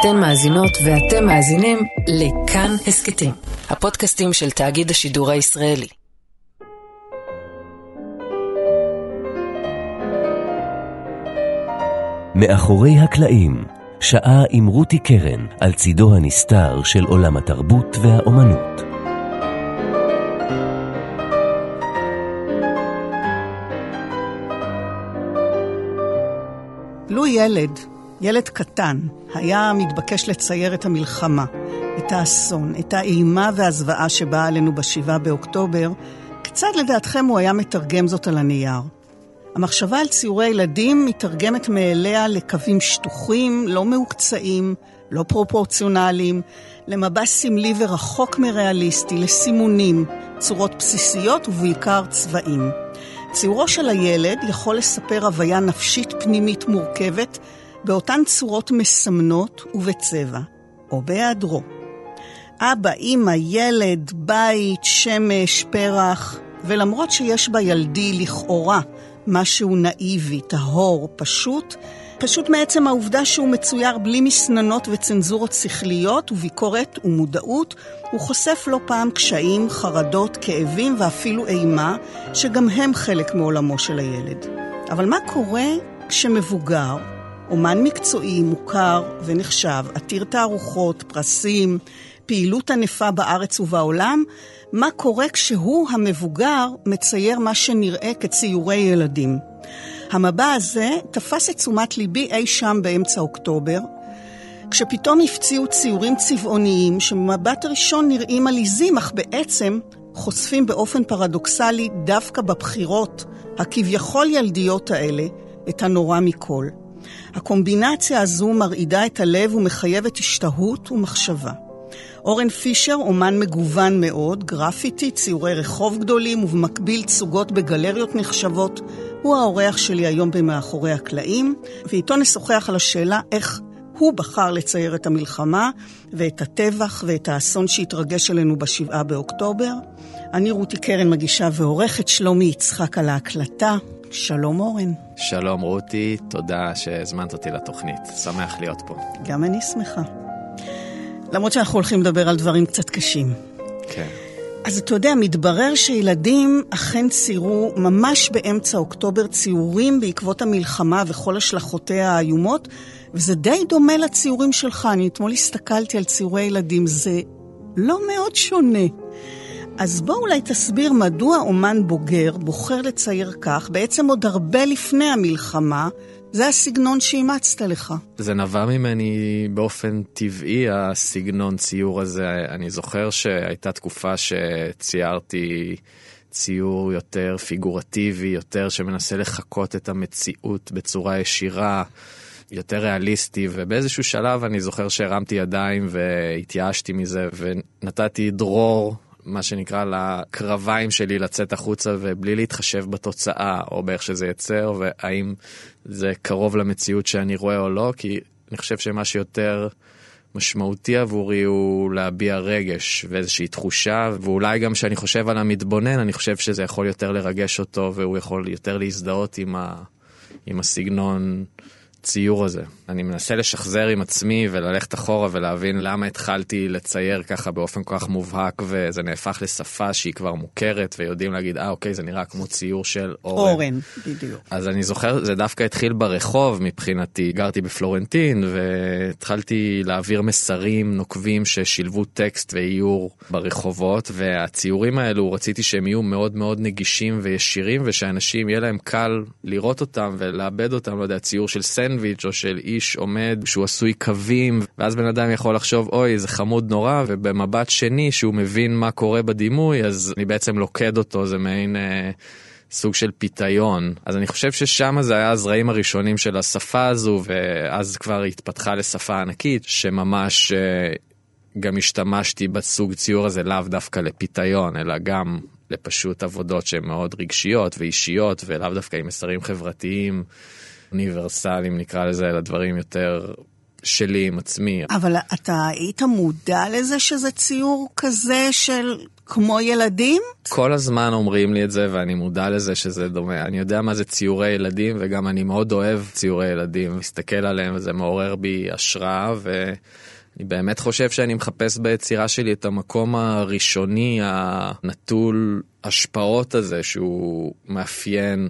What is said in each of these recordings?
אתן מאזינות ואתם מאזינים לכאן הסכתים, הפודקאסטים של תאגיד השידור הישראלי. מאחורי הקלעים, שעה עם רותי קרן על צידו הנסתר של עולם התרבות והאומנות. לו ילד, ילד קטן, היה מתבקש לצייר את המלחמה, את האסון, את האימה והזוועה שבאה עלינו בשבעה באוקטובר, כיצד לדעתכם הוא היה מתרגם זאת על הנייר? המחשבה על ציורי ילדים מתרגמת מאליה לקווים שטוחים, לא מעוקצעים, לא פרופורציונליים, למבע סמלי ורחוק מריאליסטי, לסימונים, צורות בסיסיות ובעיקר צבעים. ציורו של הילד יכול לספר הוויה נפשית פנימית מורכבת באותן צורות מסמנות ובצבע, או בהיעדרו. אבא, אמא, ילד, בית, שמש, פרח, ולמרות שיש בילדי לכאורה משהו נאיבי, טהור, פשוט, פשוט מעצם העובדה שהוא מצויר בלי מסננות וצנזורות שכליות וביקורת ומודעות, הוא חושף לא פעם קשיים, חרדות, כאבים ואפילו אימה, שגם הם חלק מעולמו של הילד. אבל מה קורה כשמבוגר, אומן מקצועי, מוכר ונחשב, עתיר תערוכות, פרסים, פעילות ענפה בארץ ובעולם, מה קורה כשהוא, המבוגר, מצייר מה שנראה כציורי ילדים. המבע הזה תפס את תשומת ליבי אי שם באמצע אוקטובר, כשפתאום הפציעו ציורים צבעוניים שמבט ראשון נראים עליזים, אך בעצם חושפים באופן פרדוקסלי דווקא בבחירות הכביכול ילדיות האלה את הנורא מכל. הקומבינציה הזו מרעידה את הלב ומחייבת השתהות ומחשבה. אורן פישר, אומן מגוון מאוד, גרפיטי, ציורי רחוב גדולים ובמקביל צוגות בגלריות נחשבות, הוא האורח שלי היום במאחורי הקלעים, ואיתו נשוחח על השאלה איך הוא בחר לצייר את המלחמה ואת הטבח ואת האסון שהתרגש עלינו בשבעה באוקטובר. אני רותי קרן, מגישה ועורכת, שלומי יצחק על ההקלטה. שלום אורן. שלום רותי, תודה שהזמנת אותי לתוכנית. שמח להיות פה. גם אני שמחה. למרות שאנחנו הולכים לדבר על דברים קצת קשים. כן. אז אתה יודע, מתברר שילדים אכן ציירו ממש באמצע אוקטובר ציורים בעקבות המלחמה וכל השלכותיה האיומות, וזה די דומה לציורים שלך. אני אתמול הסתכלתי על ציורי ילדים, זה לא מאוד שונה. אז בוא אולי תסביר מדוע אומן בוגר בוחר לצייר כך, בעצם עוד הרבה לפני המלחמה, זה הסגנון שאימצת לך. זה נבע ממני באופן טבעי, הסגנון ציור הזה. אני זוכר שהייתה תקופה שציירתי ציור יותר פיגורטיבי, יותר שמנסה לחקות את המציאות בצורה ישירה. יותר ריאליסטי, ובאיזשהו שלב אני זוכר שהרמתי ידיים והתייאשתי מזה, ונתתי דרור מה שנקרא, לקרביים שלי לצאת החוצה ובלי להתחשב בתוצאה או באיך שזה יצר, והאם זה קרוב למציאות שאני רואה או לא, כי אני חושב שמה שיותר משמעותי עבורי הוא להביע רגש ואיזושהי תחושה, ואולי גם כשאני חושב על המתבונן, אני חושב שזה יכול יותר לרגש אותו והוא יכול יותר להזדהות עם, ה... עם הסגנון. הציור הזה. אני מנסה לשחזר עם עצמי וללכת אחורה ולהבין למה התחלתי לצייר ככה באופן כל כך מובהק וזה נהפך לשפה שהיא כבר מוכרת ויודעים להגיד אה אוקיי זה נראה כמו ציור של אורן. אורן, בדיוק. אז אני זוכר זה דווקא התחיל ברחוב מבחינתי גרתי בפלורנטין והתחלתי להעביר מסרים נוקבים ששילבו טקסט ואיור ברחובות והציורים האלו רציתי שהם יהיו מאוד מאוד נגישים וישירים ושאנשים יהיה להם קל לראות אותם ולאבד אותם לא יודע ציור של סנדוויץ' או של איש עומד שהוא עשוי קווים ואז בן אדם יכול לחשוב אוי זה חמוד נורא ובמבט שני שהוא מבין מה קורה בדימוי אז אני בעצם לוקד אותו זה מעין אה, סוג של פיתיון אז אני חושב ששם זה היה הזרעים הראשונים של השפה הזו ואז כבר התפתחה לשפה ענקית שממש אה, גם השתמשתי בסוג ציור הזה לאו דווקא לפיתיון אלא גם לפשוט עבודות שהן מאוד רגשיות ואישיות ולאו דווקא עם מסרים חברתיים. אוניברסליים נקרא לזה, אלא דברים יותר שלי עם עצמי. אבל אתה היית מודע לזה שזה ציור כזה של כמו ילדים? כל הזמן אומרים לי את זה ואני מודע לזה שזה דומה. אני יודע מה זה ציורי ילדים וגם אני מאוד אוהב ציורי ילדים, מסתכל עליהם וזה מעורר בי השראה ואני באמת חושב שאני מחפש ביצירה שלי את המקום הראשוני הנטול השפעות הזה שהוא מאפיין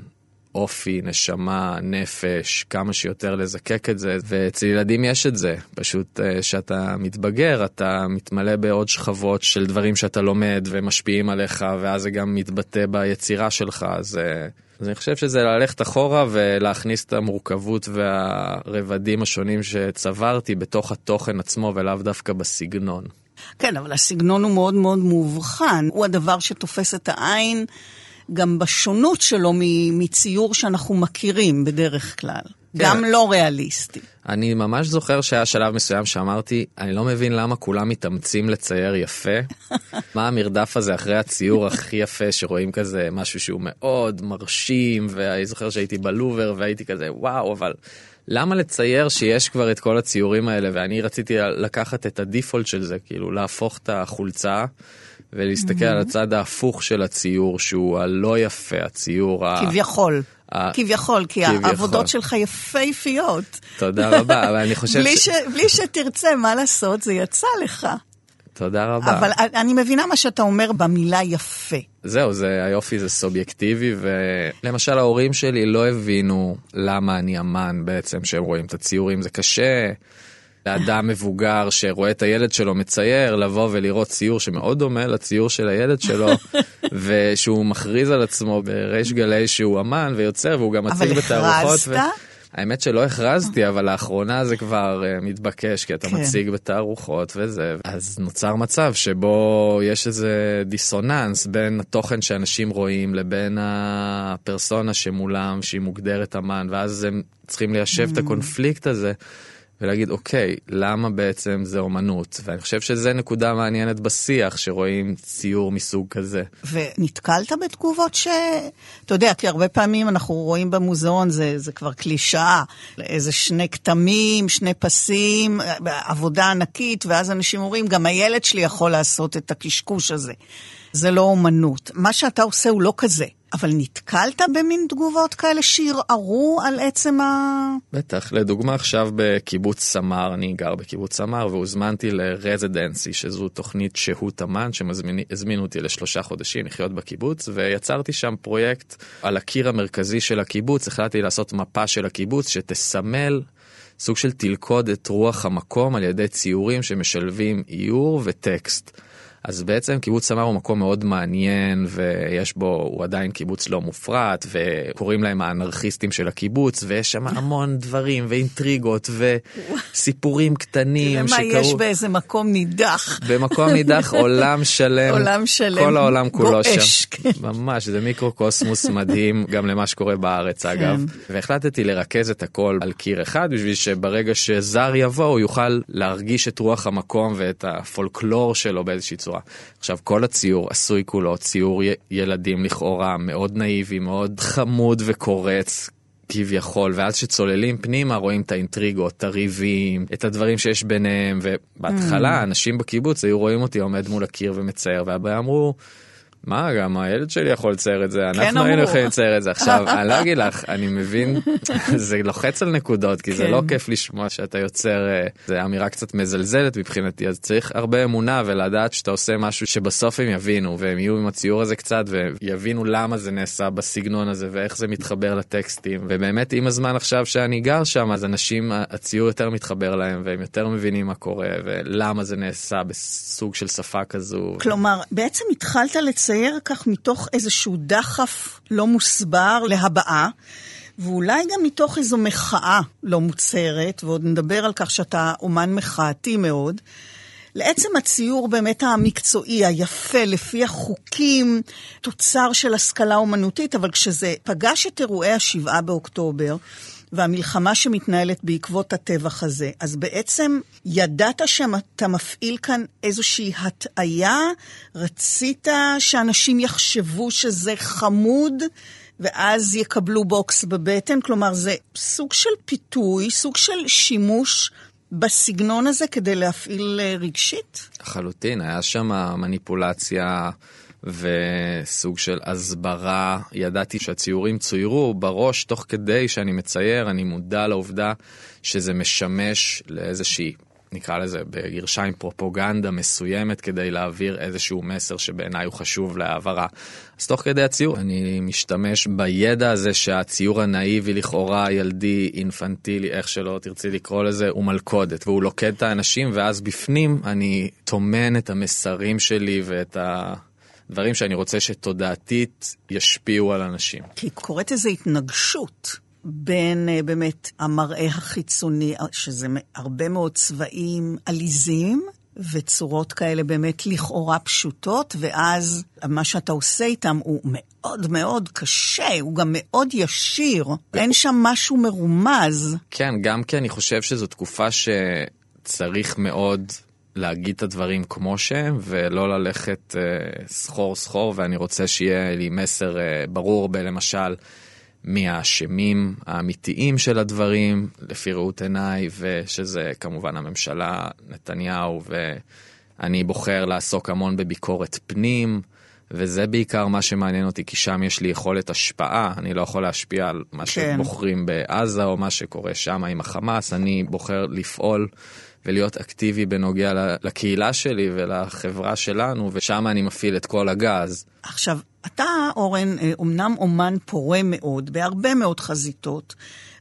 אופי, נשמה, נפש, כמה שיותר לזקק את זה, ואצל ילדים יש את זה. פשוט כשאתה מתבגר, אתה מתמלא בעוד שכבות של דברים שאתה לומד ומשפיעים עליך, ואז זה גם מתבטא ביצירה שלך, אז... אז אני חושב שזה ללכת אחורה ולהכניס את המורכבות והרבדים השונים שצברתי בתוך התוכן עצמו ולאו דווקא בסגנון. כן, אבל הסגנון הוא מאוד מאוד מאובחן. הוא הדבר שתופס את העין גם בשונות שלו מציור שאנחנו מכירים בדרך כלל. כן. גם לא ריאליסטי. אני ממש זוכר שהיה שלב מסוים שאמרתי, אני לא מבין למה כולם מתאמצים לצייר יפה. מה המרדף הזה אחרי הציור הכי יפה שרואים כזה משהו שהוא מאוד מרשים, ואני זוכר שהייתי בלובר והייתי כזה וואו, אבל למה לצייר שיש כבר את כל הציורים האלה, ואני רציתי לקחת את הדיפולט של זה, כאילו להפוך את החולצה. ולהסתכל mm-hmm. על הצד ההפוך של הציור, שהוא הלא יפה, הציור ה... כביכול. ה... כביכול, כי כביכול. העבודות שלך יפהפיות. תודה רבה, אבל אני חושב בלי ש... ש... בלי שתרצה מה לעשות, זה יצא לך. תודה רבה. אבל אני מבינה מה שאתה אומר במילה יפה. זהו, זה, היופי זה סובייקטיבי, ולמשל ההורים שלי לא הבינו למה אני אמן בעצם, שהם רואים את הציורים, זה קשה. לאדם מבוגר שרואה את הילד שלו מצייר, לבוא ולראות ציור שמאוד דומה לציור של הילד שלו, ושהוא מכריז על עצמו בריש גלי שהוא אמן ויוצר, והוא גם מציג בתערוכות. אבל הכרזת? ו... האמת שלא הכרזתי, אבל לאחרונה זה כבר uh, מתבקש, כי אתה כן. מציג בתערוכות וזה. אז נוצר מצב שבו יש איזה דיסוננס בין התוכן שאנשים רואים לבין הפרסונה שמולם, שהיא מוגדרת אמן, ואז הם צריכים ליישב את mm. הקונפליקט הזה. ולהגיד, אוקיי, למה בעצם זה אומנות? ואני חושב שזו נקודה מעניינת בשיח, שרואים ציור מסוג כזה. ונתקלת בתגובות ש... אתה יודע, כי הרבה פעמים אנחנו רואים במוזיאון, זה, זה כבר קלישאה, איזה שני כתמים, שני פסים, עבודה ענקית, ואז אנשים אומרים, גם הילד שלי יכול לעשות את הקשקוש הזה. זה לא אומנות. מה שאתה עושה הוא לא כזה. אבל נתקלת במין תגובות כאלה שערערו על עצם ה... בטח, לדוגמה עכשיו בקיבוץ סמר, אני גר בקיבוץ סמר והוזמנתי לרזידנסי, שזו תוכנית שהות אמן, שהזמינו אותי לשלושה חודשים לחיות בקיבוץ, ויצרתי שם פרויקט על הקיר המרכזי של הקיבוץ, החלטתי לעשות מפה של הקיבוץ שתסמל סוג של תלכוד את רוח המקום על ידי ציורים שמשלבים איור וטקסט. אז בעצם קיבוץ סמר הוא מקום מאוד מעניין ויש בו, הוא עדיין קיבוץ לא מופרט וקוראים להם האנרכיסטים של הקיבוץ ויש שם המון דברים ואינטריגות וסיפורים קטנים שקרו. תראה מה יש באיזה מקום נידח. במקום נידח עולם שלם. עולם שלם. כל העולם כולו שם. כן. ממש, זה מיקרוקוסמוס מדהים גם למה שקורה בארץ כן. אגב. והחלטתי לרכז את הכל על קיר אחד בשביל שברגע שזר יבוא הוא יוכל להרגיש את רוח המקום ואת הפולקלור שלו באיזושהי צורה. צורה. עכשיו כל הציור עשוי כולו ציור ילדים לכאורה מאוד נאיבי מאוד חמוד וקורץ כביכול ואז שצוללים פנימה רואים את האינטריגות את הריבים את הדברים שיש ביניהם ובהתחלה mm. אנשים בקיבוץ היו רואים אותי עומד מול הקיר ומצייר והבעיה אמרו. מה גם הילד שלי יכול לצייר את זה כן אנחנו היינו יכולים לצייר את זה עכשיו אני לא אגיד לך אני מבין זה לוחץ על נקודות כי זה לא כן. כיף לשמוע שאתה יוצר אה, זה אמירה קצת מזלזלת מבחינתי אז צריך הרבה אמונה ולדעת שאתה עושה משהו שבסוף הם יבינו והם יהיו עם הציור הזה קצת ויבינו למה זה נעשה בסגנון הזה ואיך זה מתחבר לטקסטים ובאמת עם הזמן עכשיו שאני גר שם אז אנשים הציור יותר מתחבר להם והם יותר מבינים מה קורה ולמה זה נעשה בסוג של שפה כזו. כלומר בעצם התחלת לצייר מצייר כך מתוך איזשהו דחף לא מוסבר להבעה, ואולי גם מתוך איזו מחאה לא מוצהרת, ועוד נדבר על כך שאתה אומן מחאתי מאוד. לעצם הציור באמת המקצועי, היפה, לפי החוקים, תוצר של השכלה אומנותית, אבל כשזה פגש את אירועי השבעה באוקטובר, והמלחמה שמתנהלת בעקבות הטבח הזה. אז בעצם ידעת שאתה מפעיל כאן איזושהי הטעיה? רצית שאנשים יחשבו שזה חמוד? ואז יקבלו בוקס בבטן, כלומר זה סוג של פיתוי, סוג של שימוש בסגנון הזה כדי להפעיל אה, רגשית? לחלוטין, היה שם מניפולציה וסוג של הסברה. ידעתי שהציורים צוירו בראש תוך כדי שאני מצייר, אני מודע לעובדה שזה משמש לאיזושהי נקרא לזה בגרשיים פרופוגנדה מסוימת כדי להעביר איזשהו מסר שבעיניי הוא חשוב להעברה. אז תוך כדי הציור אני משתמש בידע הזה שהציור הנאיבי לכאורה ילדי אינפנטילי איך שלא תרצי לקרוא לזה הוא מלכודת והוא לוקד את האנשים ואז בפנים אני טומן את המסרים שלי ואת ה... דברים שאני רוצה שתודעתית ישפיעו על אנשים. כי קורית איזו התנגשות בין uh, באמת המראה החיצוני, שזה הרבה מאוד צבעים עליזים, וצורות כאלה באמת לכאורה פשוטות, ואז מה שאתה עושה איתם הוא מאוד מאוד קשה, הוא גם מאוד ישיר, אין שם משהו מרומז. כן, גם כי אני חושב שזו תקופה שצריך מאוד להגיד את הדברים כמו שהם, ולא ללכת uh, סחור סחור, ואני רוצה שיהיה לי מסר uh, ברור בלמשל. מי האשמים האמיתיים של הדברים, לפי ראות עיניי, ושזה כמובן הממשלה, נתניהו, ואני בוחר לעסוק המון בביקורת פנים, וזה בעיקר מה שמעניין אותי, כי שם יש לי יכולת השפעה, אני לא יכול להשפיע על מה כן. שבוחרים בעזה או מה שקורה שם עם החמאס, אני בוחר לפעול. ולהיות אקטיבי בנוגע לקהילה שלי ולחברה שלנו, ושם אני מפעיל את כל הגז. עכשיו, אתה, אורן, אומנם אה, אומן פורה מאוד, בהרבה מאוד חזיתות.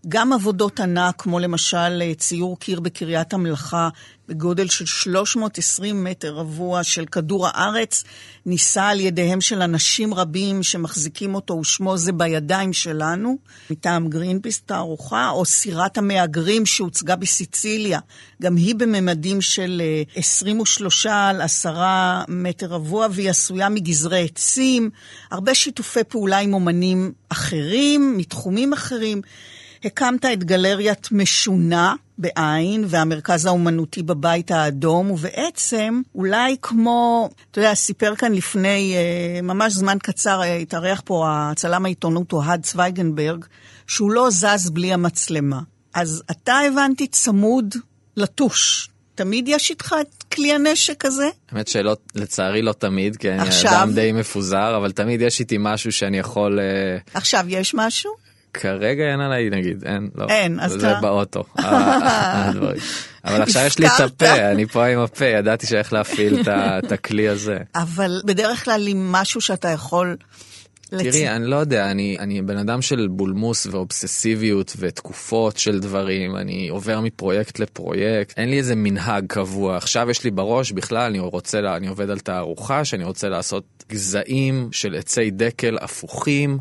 גם עבודות ענק, כמו למשל אה, ציור קיר בקריית המלאכה, בגודל של 320 מטר רבוע של כדור הארץ, נישא על ידיהם של אנשים רבים שמחזיקים אותו, ושמו זה בידיים שלנו, מטעם גרינפיס תערוכה, או סירת המהגרים שהוצגה בסיציליה, גם היא בממדים של 23 אה, על 10 מטר רבוע, והיא עשויה מגזרי עצים, הרבה שיתופי פעולה עם אומנים אחרים, מתחומים אחרים. הקמת את גלריית משונה בעין והמרכז האומנותי בבית האדום, ובעצם אולי כמו, אתה יודע, סיפר כאן לפני אה, ממש זמן קצר, אה, התארח פה הצלם העיתונות אוהד צוויגנברג, שהוא לא זז בלי המצלמה. אז אתה הבנתי צמוד לטוש. תמיד יש איתך את כלי הנשק הזה? האמת שלא, לצערי לא תמיד, כי אני אדם די מפוזר, אבל תמיד יש איתי משהו שאני יכול... אה, עכשיו יש משהו? כרגע אין עליי נגיד, אין, לא. אין, אז אתה... זה באוטו, הדברים. אבל עכשיו יש לי את הפה, אני פה עם הפה, ידעתי שאיך להפעיל את הכלי הזה. אבל בדרך כלל עם משהו שאתה יכול... תראי, אני לא יודע, אני, אני בן אדם של בולמוס ואובססיביות ותקופות של דברים, אני עובר מפרויקט לפרויקט, אין לי איזה מנהג קבוע. עכשיו יש לי בראש, בכלל אני רוצה, אני עובד על תערוכה שאני רוצה לעשות גזעים של עצי דקל הפוכים.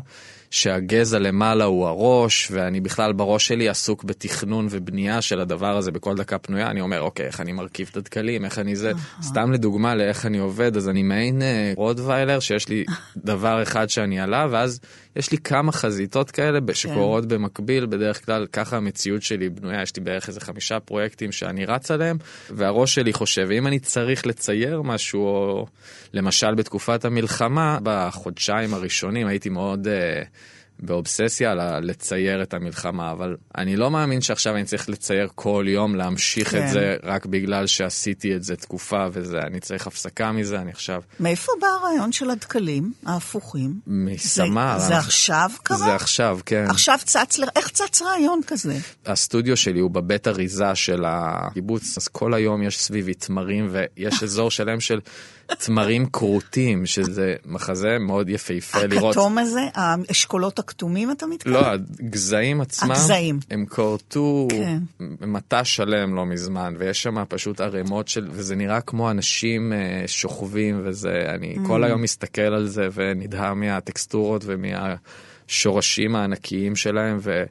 שהגזע למעלה הוא הראש, ואני בכלל בראש שלי עסוק בתכנון ובנייה של הדבר הזה בכל דקה פנויה. אני אומר, אוקיי, איך אני מרכיב את הדקלים, איך אני זה. סתם לדוגמה לאיך אני עובד, אז אני מעין אה, רודוויילר שיש לי דבר אחד שאני עליו, ואז יש לי כמה חזיתות כאלה שקורות כן. במקביל, בדרך כלל ככה המציאות שלי בנויה, יש לי בערך איזה חמישה פרויקטים שאני רץ עליהם, והראש שלי חושב, אם אני צריך לצייר משהו, או למשל בתקופת המלחמה, בחודשיים הראשונים הייתי מאוד... Uh, באובססיה לצייר את המלחמה, אבל אני לא מאמין שעכשיו אני צריך לצייר כל יום, להמשיך כן. את זה רק בגלל שעשיתי את זה תקופה וזה, אני צריך הפסקה מזה, אני עכשיו... מאיפה בא הרעיון של הדקלים ההפוכים? מסמר. זה, זה עכשיו קרה? זה עכשיו, כן. עכשיו צץ, איך צץ רעיון כזה? הסטודיו שלי הוא בבית אריזה של הקיבוץ, אז כל היום יש סביבי תמרים ויש אזור שלם של... תמרים כרותים, שזה מחזה מאוד יפהפה לראות. הכתום הזה? האשכולות הכתומים אתה מתכוון? לא, הגזעים עצמם. הגזעים. הם כורתו כן. מטע שלם לא מזמן, ויש שם פשוט ערימות של, וזה נראה כמו אנשים אה, שוכבים, וזה, אני mm. כל היום מסתכל על זה ונדהם מהטקסטורות ומהשורשים הענקיים שלהם, ו...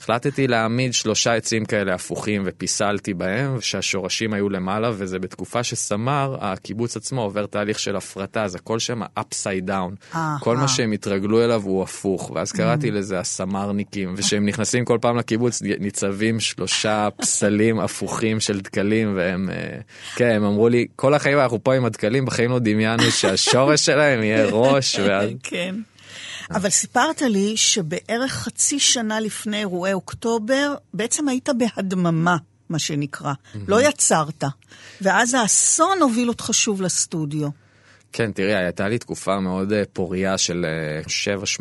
החלטתי להעמיד שלושה עצים כאלה הפוכים ופיסלתי בהם, שהשורשים היו למעלה, וזה בתקופה שסמר, הקיבוץ עצמו עובר תהליך של הפרטה, אז הכל שם upside down. כל מה שהם התרגלו אליו הוא הפוך, ואז קראתי לזה הסמרניקים, וכשהם נכנסים כל פעם לקיבוץ ניצבים שלושה פסלים הפוכים של דקלים, והם, אה, כן, הם אמרו לי, כל החיים אנחנו פה עם הדקלים, בחיים לא דמיינו שהשורש שלהם יהיה ראש, ואז... כן. אבל סיפרת לי שבערך חצי שנה לפני אירועי אוקטובר, בעצם היית בהדממה. מה שנקרא. לא יצרת. ואז האסון הוביל אותך שוב לסטודיו. כן, תראי, הייתה לי תקופה מאוד אה, פוריה של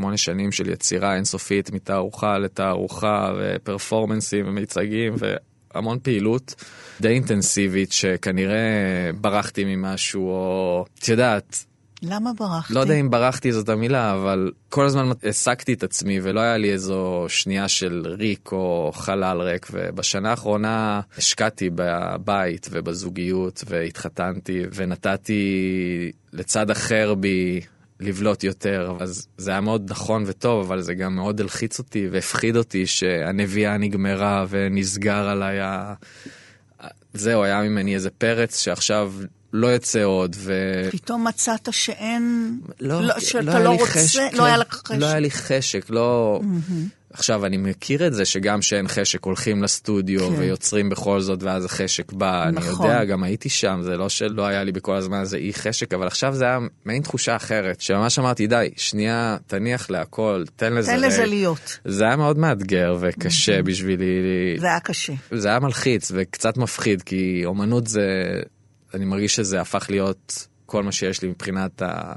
7-8 שנים של יצירה אינסופית מתערוכה לתערוכה ופרפורמנסים ומיצגים והמון פעילות די אינטנסיבית שכנראה ברחתי ממשהו או את יודעת. למה ברחתי? לא יודע אם ברחתי זאת המילה, אבל כל הזמן העסקתי את עצמי ולא היה לי איזו שנייה של ריק או חלל ריק, ובשנה האחרונה השקעתי בבית ובזוגיות והתחתנתי ונתתי לצד אחר בי לבלוט יותר, אז זה היה מאוד נכון וטוב, אבל זה גם מאוד הלחיץ אותי והפחיד אותי שהנביאה נגמרה ונסגר עליי ה... זהו, היה ממני איזה פרץ שעכשיו לא יוצא עוד, ו... פתאום מצאת שאין... לא, לא שאתה לא, רוצה, חשק, לא היה לך חשק. לא היה לי חשק, לא... Mm-hmm. עכשיו, אני מכיר את זה שגם שאין חשק הולכים לסטודיו כן. ויוצרים בכל זאת, ואז החשק בא. נכון. אני יודע, גם הייתי שם, זה לא שלא היה לי בכל הזמן הזה אי חשק, אבל עכשיו זה היה מעין תחושה אחרת, שממש אמרתי, די, שנייה, תניח להכל, תן לזה... תן לזה להיות. זה היה מאוד מאתגר וקשה mm-hmm. בשבילי. זה היה קשה. זה היה מלחיץ וקצת מפחיד, כי אומנות זה... אני מרגיש שזה הפך להיות כל מה שיש לי מבחינת ה...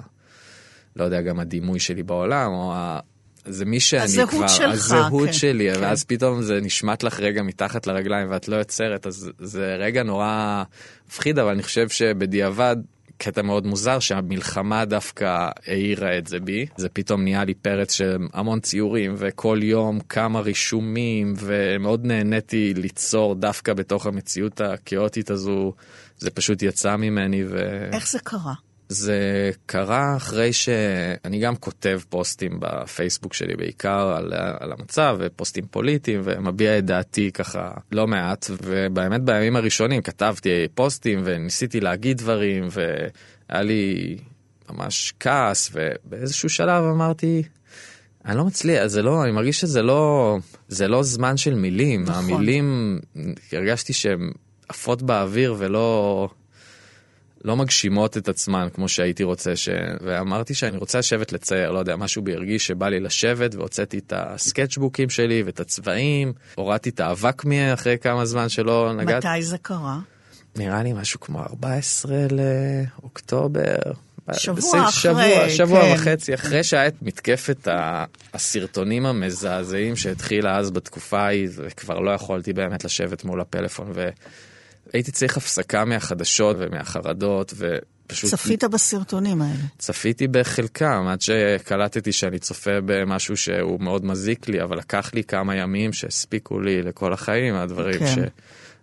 לא יודע, גם הדימוי שלי בעולם, או ה... זה מי שאני הזהות כבר, שלך, הזהות כן, שלי, כן. ואז פתאום זה נשמט לך רגע מתחת לרגליים ואת לא יוצרת, אז זה רגע נורא מפחיד, אבל אני חושב שבדיעבד, קטע מאוד מוזר שהמלחמה דווקא העירה את זה בי. זה פתאום נהיה לי פרץ של המון ציורים, וכל יום כמה רישומים, ומאוד נהניתי ליצור דווקא בתוך המציאות הכאוטית הזו. זה פשוט יצא ממני ו... איך זה קרה? זה קרה אחרי שאני גם כותב פוסטים בפייסבוק שלי בעיקר על, על המצב ופוסטים פוליטיים ומביע את דעתי ככה לא מעט ובאמת בימים הראשונים כתבתי פוסטים וניסיתי להגיד דברים והיה לי ממש כעס ובאיזשהו שלב אמרתי אני לא מצליח, זה לא, אני מרגיש שזה לא, זה לא זמן של מילים, נכון. המילים, הרגשתי שהן עפות באוויר ולא לא מגשימות את עצמן כמו שהייתי רוצה ש... ואמרתי שאני רוצה לשבת לצייר, לא יודע, משהו בי הרגיש שבא לי לשבת והוצאתי את הסקצ'בוקים שלי ואת הצבעים, הורדתי את האבק מי אחרי כמה זמן שלא נגעתי. מתי זה קרה? נראה לי משהו כמו 14 לאוקטובר. שבוע אחרי, שבוע, שבוע כן. וחצי אחרי שהיה את מתקפת הסרטונים המזעזעים שהתחילה אז בתקופה ההיא, וכבר לא יכולתי באמת לשבת מול הפלאפון, והייתי צריך הפסקה מהחדשות ומהחרדות, ופשוט... צפית בסרטונים האלה. צפיתי בחלקם, עד שקלטתי שאני צופה במשהו שהוא מאוד מזיק לי, אבל לקח לי כמה ימים שהספיקו לי לכל החיים, הדברים כן. ש...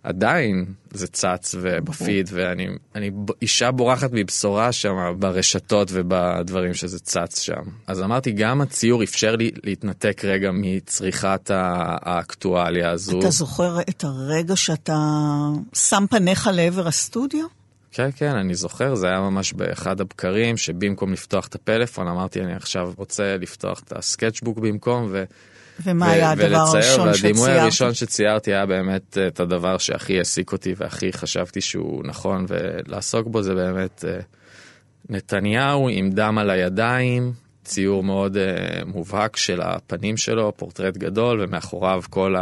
עדיין זה צץ ובפיד ואני אני אישה בורחת מבשורה שם ברשתות ובדברים שזה צץ שם. אז אמרתי גם הציור אפשר לי להתנתק רגע מצריכת האקטואליה הזו. אתה זוכר את הרגע שאתה שם פניך לעבר הסטודיו? כן, כן, אני זוכר, זה היה ממש באחד הבקרים, שבמקום לפתוח את הפלאפון, אמרתי, אני עכשיו רוצה לפתוח את הסקצ'בוק במקום, ו... ומה היה הדבר הראשון שציירת? והדימוי הראשון שציירתי היה באמת אה, את הדבר שהכי העסיק אותי והכי חשבתי שהוא נכון ולעסוק בו זה באמת אה, נתניהו עם דם על הידיים, ציור מאוד אה, מובהק של הפנים שלו, פורטרט גדול ומאחוריו כל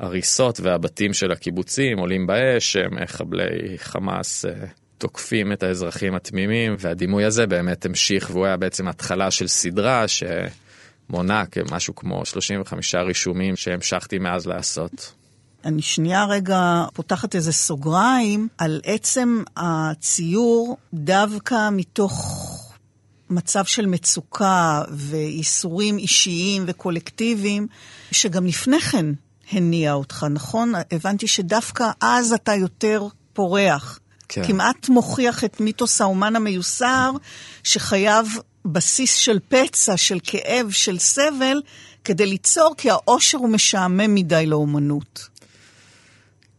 ההריסות והבתים של הקיבוצים עולים באש, מחבלי חמאס. תוקפים את האזרחים התמימים והדימוי הזה באמת המשיך והוא היה בעצם התחלה של סדרה ש... מונה כמשהו כמו 35 רישומים שהמשכתי מאז לעשות. אני שנייה רגע פותחת איזה סוגריים על עצם הציור דווקא מתוך מצב של מצוקה וייסורים אישיים וקולקטיביים, שגם לפני כן הניע אותך, נכון? הבנתי שדווקא אז אתה יותר פורח. כן. כמעט מוכיח את מיתוס האומן המיוסר, שחייב בסיס של פצע, של כאב, של סבל, כדי ליצור, כי העושר הוא משעמם מדי לאומנות.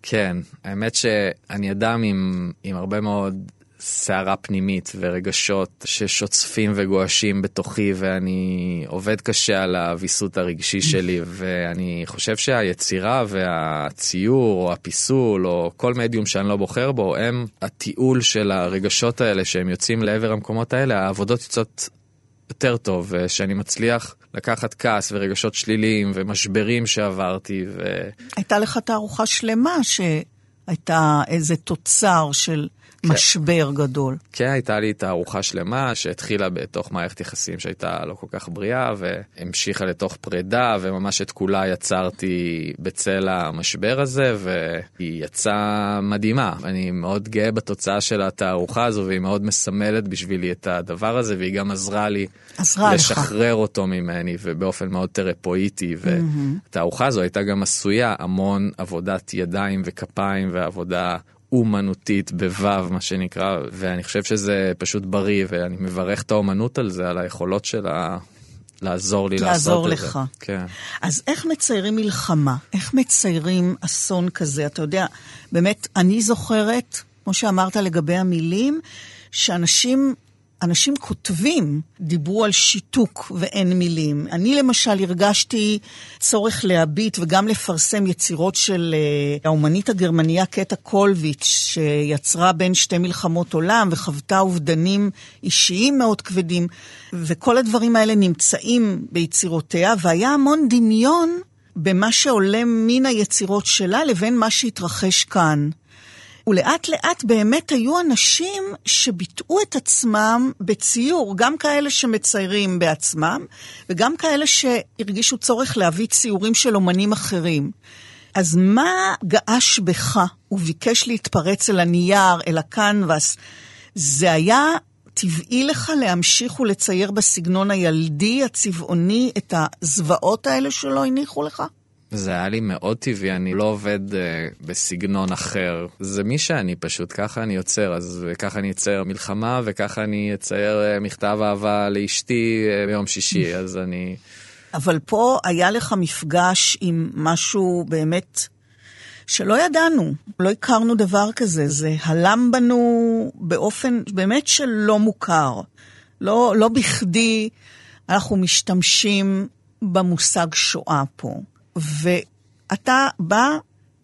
כן, האמת שאני אדם עם, עם הרבה מאוד סערה פנימית ורגשות ששוצפים וגועשים בתוכי ואני עובד קשה על הוויסות הרגשי שלי ואני חושב שהיצירה והציור או הפיסול או כל מדיום שאני לא בוחר בו הם הטיול של הרגשות האלה שהם יוצאים לעבר המקומות האלה העבודות יוצאות יותר טוב, ושאני מצליח לקחת כעס ורגשות שליליים ומשברים שעברתי. ו... הייתה לך תערוכה שלמה שהייתה איזה תוצר של. משבר גדול. כן, הייתה לי תערוכה שלמה שהתחילה בתוך מערכת יחסים שהייתה לא כל כך בריאה, והמשיכה לתוך פרידה, וממש את כולה יצרתי בצל המשבר הזה, והיא יצאה מדהימה. אני מאוד גאה בתוצאה של התערוכה הזו, והיא מאוד מסמלת בשבילי את הדבר הזה, והיא גם עזרה לי עזרה לשחרר לך. אותו ממני, ובאופן מאוד תרפואיטי. והתערוכה הזו הייתה גם עשויה המון עבודת ידיים וכפיים ועבודה אומנותית בו"ו, מה שנקרא, ואני חושב שזה פשוט בריא, ואני מברך את האומנות על זה, על היכולות שלה לעזור לי לעזור לעשות לך. את זה. כן. אז איך מציירים מלחמה? איך מציירים אסון כזה? אתה יודע, באמת, אני זוכרת, כמו שאמרת לגבי המילים, שאנשים אנשים כותבים, דיברו על שיתוק ואין מילים. אני למשל הרגשתי צורך להביט וגם לפרסם יצירות של uh, האומנית הגרמניה קטע קולביץ', שיצרה בין שתי מלחמות עולם וחוותה אובדנים אישיים מאוד כבדים, וכל הדברים האלה נמצאים ביצירותיה, והיה המון דמיון במה שעולה מן היצירות שלה לבין מה שהתרחש כאן. ולאט לאט באמת היו אנשים שביטאו את עצמם בציור, גם כאלה שמציירים בעצמם, וגם כאלה שהרגישו צורך להביא ציורים של אומנים אחרים. אז מה געש בך וביקש להתפרץ אל הנייר, אל הקנבס? זה היה טבעי לך להמשיך ולצייר בסגנון הילדי, הצבעוני, את הזוועות האלה שלא הניחו לך? זה היה לי מאוד טבעי, אני לא עובד uh, בסגנון אחר. זה מי שאני פשוט, ככה אני יוצר, אז ככה אני אצייר מלחמה, וככה אני אצייר uh, מכתב אהבה לאשתי uh, ביום שישי, אז אני... אבל פה היה לך מפגש עם משהו באמת שלא ידענו, לא הכרנו דבר כזה, זה הלם בנו באופן באמת שלא מוכר. לא, לא בכדי אנחנו משתמשים במושג שואה פה. ואתה בא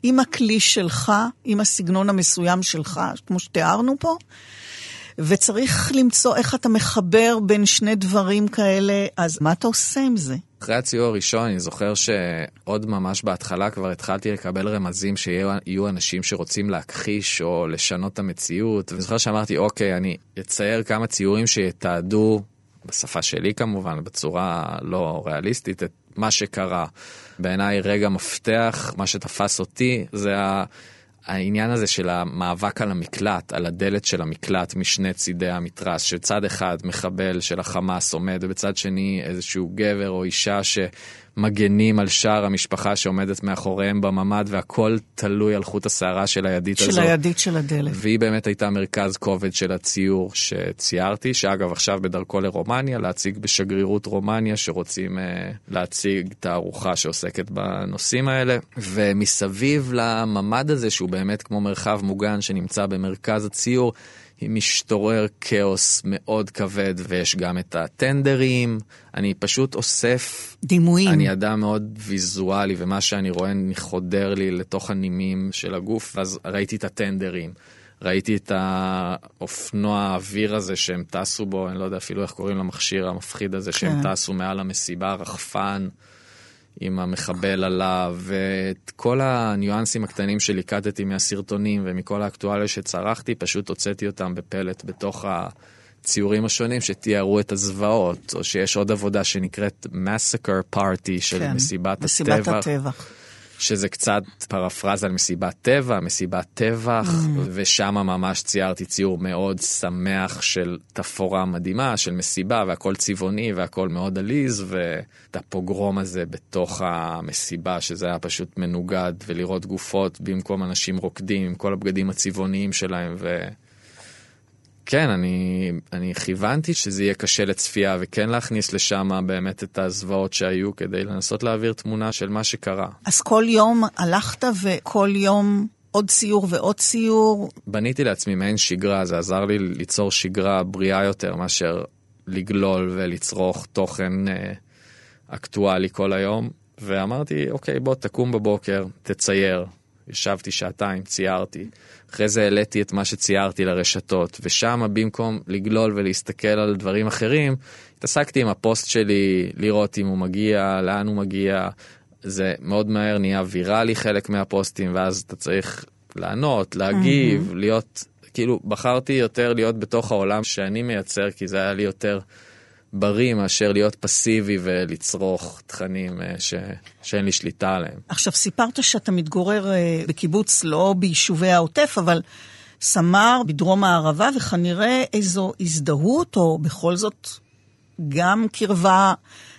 עם הכלי שלך, עם הסגנון המסוים שלך, כמו שתיארנו פה, וצריך למצוא איך אתה מחבר בין שני דברים כאלה, אז מה אתה עושה עם זה? אחרי הציור הראשון אני זוכר שעוד ממש בהתחלה כבר התחלתי לקבל רמזים שיהיו אנשים שרוצים להכחיש או לשנות את המציאות. ואני זוכר שאמרתי, אוקיי, אני אצייר כמה ציורים שיתעדו, בשפה שלי כמובן, בצורה לא ריאליסטית, את מה שקרה. בעיניי רגע מפתח, מה שתפס אותי זה העניין הזה של המאבק על המקלט, על הדלת של המקלט משני צידי המתרס, שצד אחד מחבל של החמאס עומד ובצד שני איזשהו גבר או אישה ש... מגנים על שאר המשפחה שעומדת מאחוריהם בממ"ד, והכל תלוי על חוט השערה של הידית של הזאת. של הידית של הדלת. והיא באמת הייתה מרכז כובד של הציור שציירתי, שאגב עכשיו בדרכו לרומניה, להציג בשגרירות רומניה, שרוצים uh, להציג תערוכה שעוסקת בנושאים האלה. ומסביב לממ"ד הזה, שהוא באמת כמו מרחב מוגן שנמצא במרכז הציור, משתורר כאוס מאוד כבד, ויש גם את הטנדרים. אני פשוט אוסף... דימויים. אני אדם מאוד ויזואלי, ומה שאני רואה חודר לי לתוך הנימים של הגוף, אז ראיתי את הטנדרים. ראיתי את האופנוע האוויר הזה שהם טסו בו, אני לא יודע אפילו איך קוראים למכשיר המפחיד הזה, כן. שהם טסו מעל המסיבה, רחפן. עם המחבל עליו, ואת כל הניואנסים הקטנים שליקטתי מהסרטונים ומכל האקטואליה שצרחתי, פשוט הוצאתי אותם בפלט בתוך הציורים השונים שתיארו את הזוועות, או שיש עוד עבודה שנקראת Massacre Party של כן, מסיבת, מסיבת הטבח. הטבח. שזה קצת פרפרזה על מסיבת טבע, מסיבת טבח, mm. ושם ממש ציירתי ציור מאוד שמח של תפאורה מדהימה, של מסיבה, והכל צבעוני והכל מאוד עליז, ואת הפוגרום הזה בתוך המסיבה, שזה היה פשוט מנוגד, ולראות גופות במקום אנשים רוקדים עם כל הבגדים הצבעוניים שלהם, ו... כן, אני, אני כיוונתי שזה יהיה קשה לצפייה וכן להכניס לשם באמת את הזוועות שהיו כדי לנסות להעביר תמונה של מה שקרה. אז כל יום הלכת וכל יום עוד ציור ועוד ציור? בניתי לעצמי מעין שגרה, זה עזר לי ליצור שגרה בריאה יותר מאשר לגלול ולצרוך תוכן אה, אקטואלי כל היום. ואמרתי, אוקיי, בוא תקום בבוקר, תצייר. ישבתי שעתיים, ציירתי. אחרי זה העליתי את מה שציירתי לרשתות, ושם במקום לגלול ולהסתכל על דברים אחרים, התעסקתי עם הפוסט שלי, לראות אם הוא מגיע, לאן הוא מגיע. זה מאוד מהר נהיה ויראלי חלק מהפוסטים, ואז אתה צריך לענות, להגיב, mm-hmm. להיות, כאילו, בחרתי יותר להיות בתוך העולם שאני מייצר, כי זה היה לי יותר בריא מאשר להיות פסיבי ולצרוך תכנים אה, ש... שאין לי שליטה עליהם. עכשיו, סיפרת שאתה מתגורר אה, בקיבוץ לא ביישובי העוטף, אבל סמר בדרום הערבה, וכנראה איזו הזדהות, או בכל זאת גם קרבה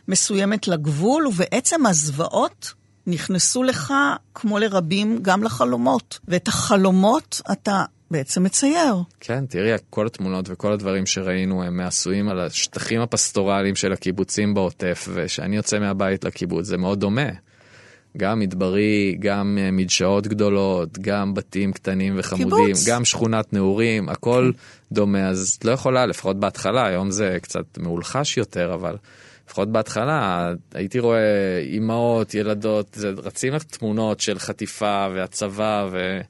מסוימת לגבול, ובעצם הזוועות נכנסו לך, כמו לרבים, גם לחלומות. ואת החלומות אתה בעצם מצייר. כן, תראי, כל התמונות וכל הדברים שראינו הם מעשויים על השטחים הפסטורליים של הקיבוצים בעוטף, וכשאני יוצא מהבית לקיבוץ זה מאוד דומה. גם מדברי, גם אה, מדשאות גדולות, גם בתים קטנים וחמודים, קיבוץ. גם שכונת נעורים, הכל כן. דומה, אז לא יכולה, לפחות בהתחלה, היום זה קצת מאולחש יותר, אבל לפחות בהתחלה הייתי רואה אימהות, ילדות, רצים לך תמונות של חטיפה והצבא ו...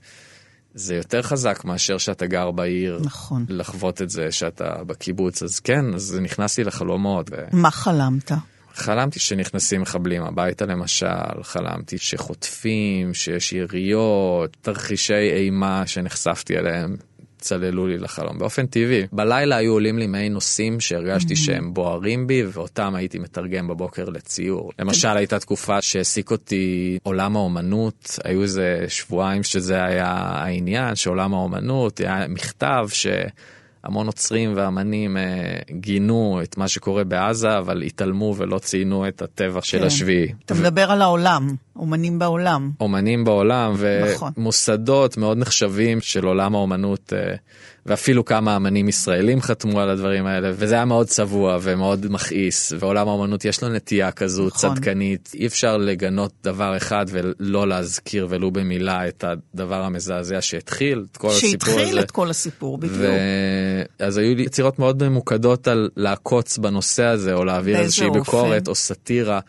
זה יותר חזק מאשר שאתה גר בעיר. נכון. לחוות את זה שאתה בקיבוץ, אז כן, אז זה נכנס לי לחלומות. ו... מה חלמת? חלמתי שנכנסים מחבלים הביתה למשל, חלמתי שחוטפים, שיש יריות, תרחישי אימה שנחשפתי אליהם. צללו לי לחלום באופן טבעי. בלילה היו עולים לי מעין נושאים שהרגשתי mm-hmm. שהם בוערים בי ואותם הייתי מתרגם בבוקר לציור. למשל הייתה תקופה שהעסיק אותי עולם האומנות, היו איזה שבועיים שזה היה העניין, שעולם האומנות היה מכתב ש... המון עוצרים ואמנים אה, גינו את מה שקורה בעזה, אבל התעלמו ולא ציינו את הטבח כן. של השביעי. אתה ו... מדבר על העולם, אומנים בעולם. אומנים בעולם, נכון. ומוסדות נכון. מאוד נחשבים של עולם האומנות. ואפילו כמה אמנים ישראלים חתמו על הדברים האלה, וזה היה מאוד צבוע ומאוד מכעיס, ועולם האמנות יש לו נטייה כזו נכון. צדקנית, אי אפשר לגנות דבר אחד ולא להזכיר ולו במילה את הדבר המזעזע שהתחיל את כל הסיפור הזה. שהתחיל את כל הסיפור, בדיוק. ו... אז היו לי יצירות מאוד ממוקדות על לעקוץ בנושא הזה, או להעביר איזושהי ביקורת או סאטירה.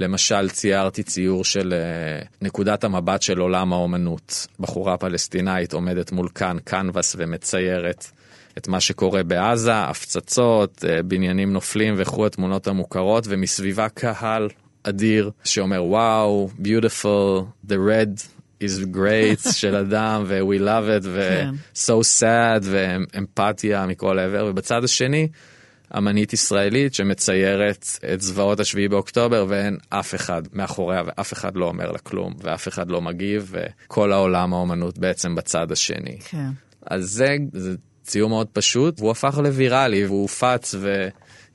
למשל ציירתי ציור של uh, נקודת המבט של עולם האומנות. בחורה פלסטינאית עומדת מול כאן קנבס ומציירת את מה שקורה בעזה, הפצצות, uh, בניינים נופלים וכו', התמונות המוכרות, ומסביבה קהל אדיר שאומר וואו, beautiful, the red is great של אדם ו- we love it ו-so כן. sad ואמפתיה מכל עבר, ובצד השני אמנית ישראלית שמציירת את זוועות השביעי באוקטובר ואין אף אחד מאחוריה ואף אחד לא אומר לה כלום ואף אחד לא מגיב וכל העולם האומנות בעצם בצד השני. כן. אז זה, זה ציור מאוד פשוט והוא הפך לוויראלי והוא הופץ ו...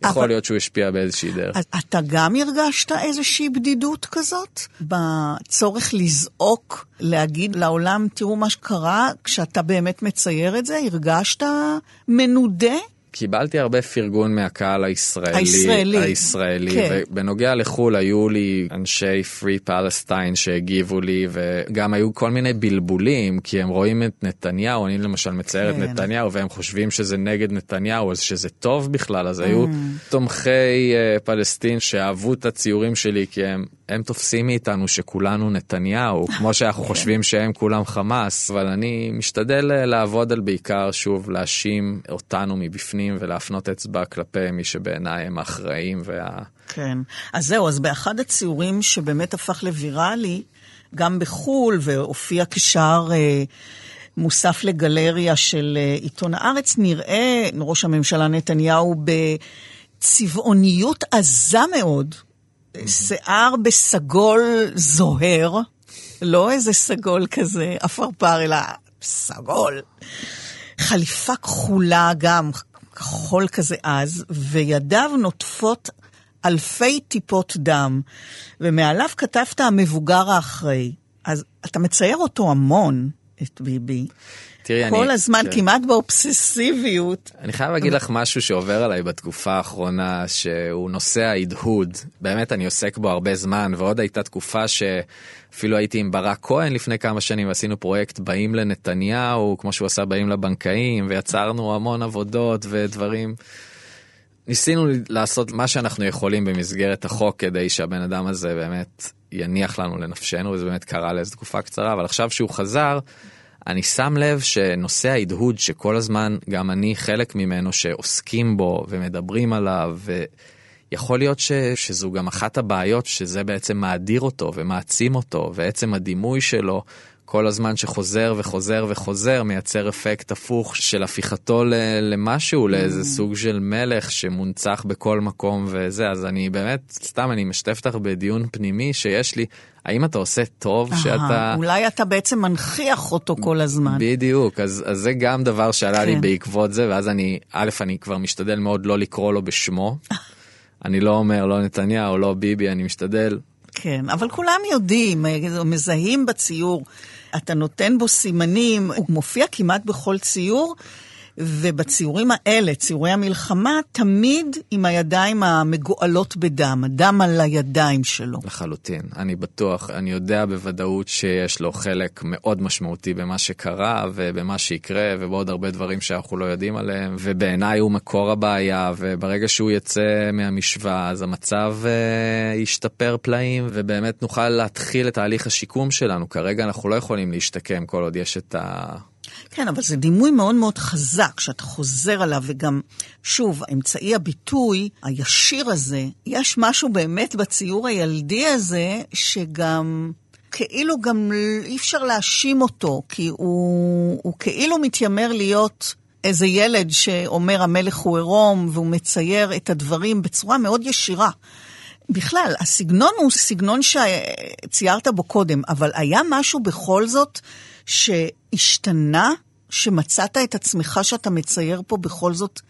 יכול אבל... להיות שהוא השפיע באיזושהי דרך. אתה גם הרגשת איזושהי בדידות כזאת? בצורך לזעוק, להגיד לעולם, תראו מה שקרה, כשאתה באמת מצייר את זה, הרגשת מנודה? קיבלתי הרבה פרגון מהקהל הישראלי. הישראלי. הישראלי. כן. ובנוגע לחו"ל היו לי אנשי פרי פלסטיין שהגיבו לי, וגם היו כל מיני בלבולים, כי הם רואים את נתניהו, אני למשל מצייר כן. את נתניהו, והם חושבים שזה נגד נתניהו, אז שזה טוב בכלל, אז mm. היו תומכי uh, פלסטין שאהבו את הציורים שלי, כי הם הם תופסים מאיתנו שכולנו נתניהו, כמו שאנחנו כן. חושבים שהם כולם חמאס, אבל אני משתדל אה, לעבוד על בעיקר, שוב, להאשים אותנו מבפנים ולהפנות אצבע כלפי מי שבעיניי הם האחראים וה... כן. אז זהו, אז באחד הציורים שבאמת הפך לוויראלי, גם בחו"ל, והופיע כשער... אה, מוסף לגלריה של אה, עיתון הארץ, נראה ראש הממשלה נתניהו בצבעוניות עזה מאוד, שיער בסגול זוהר, לא איזה סגול כזה עפרפר, אלא סגול. חליפה כחולה גם, כחול כזה עז, וידיו נוטפות אלפי טיפות דם, ומעליו כתבת המבוגר האחראי. אז אתה מצייר אותו המון, את ביבי. תראי, כל אני... הזמן, כן. כמעט באובססיביות. אני חייב להגיד לך משהו שעובר עליי בתקופה האחרונה, שהוא נושא ההדהוד. באמת, אני עוסק בו הרבה זמן, ועוד הייתה תקופה שאפילו הייתי עם ברק כהן לפני כמה שנים, ועשינו פרויקט באים לנתניהו, כמו שהוא עשה באים לבנקאים, ויצרנו המון עבודות ודברים. ניסינו לעשות מה שאנחנו יכולים במסגרת החוק כדי שהבן אדם הזה באמת יניח לנו לנפשנו, וזה באמת קרה לאיזו תקופה קצרה, אבל עכשיו שהוא חזר, אני שם לב שנושא ההדהוד, שכל הזמן גם אני חלק ממנו, שעוסקים בו ומדברים עליו, ויכול להיות ש, שזו גם אחת הבעיות, שזה בעצם מאדיר אותו ומעצים אותו, ועצם הדימוי שלו. כל הזמן שחוזר וחוזר וחוזר מייצר אפקט הפוך של הפיכתו למשהו, לאיזה mm. סוג של מלך שמונצח בכל מקום וזה, אז אני באמת, סתם אני משתף אותך בדיון פנימי שיש לי, האם אתה עושה טוב Aha, שאתה... אולי אתה בעצם מנכיח אותו כל הזמן. בדיוק, אז, אז זה גם דבר שעלה כן. לי בעקבות זה, ואז אני, א', אני כבר משתדל מאוד לא לקרוא לו בשמו. אני לא אומר לא נתניהו, לא ביבי, אני משתדל כן, אבל כולם יודעים, מזהים בציור אתה נותן בו סימנים, הוא מופיע כמעט בכל ציור, ובציורים האלה, ציורי המלחמה, תמיד עם הידיים המגואלות בדם, הדם על הידיים שלו. לחלוטין. אני בטוח, אני יודע בוודאות שיש לו חלק מאוד משמעותי במה שקרה ובמה שיקרה ובעוד הרבה דברים שאנחנו לא יודעים עליהם, ובעיניי הוא מקור הבעיה, וברגע שהוא יצא מהמשוואה אז המצב uh, ישתפר פלאים, ובאמת נוכל להתחיל את תהליך השיקום שלנו. כרגע אנחנו לא יכולים להשתקם כל עוד יש את ה... כן, אבל זה דימוי מאוד מאוד חזק, שאתה חוזר עליו, וגם, שוב, אמצעי הביטוי הישיר הזה, יש משהו באמת בציור הילדי הזה, שגם... כאילו גם אי אפשר להאשים אותו, כי הוא, הוא כאילו מתיימר להיות איזה ילד שאומר המלך הוא עירום, והוא מצייר את הדברים בצורה מאוד ישירה. בכלל, הסגנון הוא סגנון שציירת בו קודם, אבל היה משהו בכל זאת שהשתנה, שמצאת את עצמך שאתה מצייר פה בכל זאת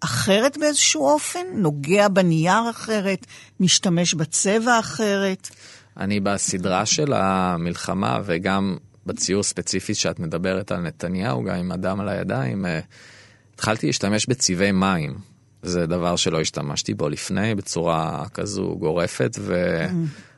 אחרת באיזשהו אופן? נוגע בנייר אחרת? משתמש בצבע אחרת? אני בסדרה של המלחמה וגם בציור ספציפי שאת מדברת על נתניהו, גם עם אדם על הידיים, אה, התחלתי להשתמש בצבעי מים. זה דבר שלא השתמשתי בו לפני בצורה כזו גורפת,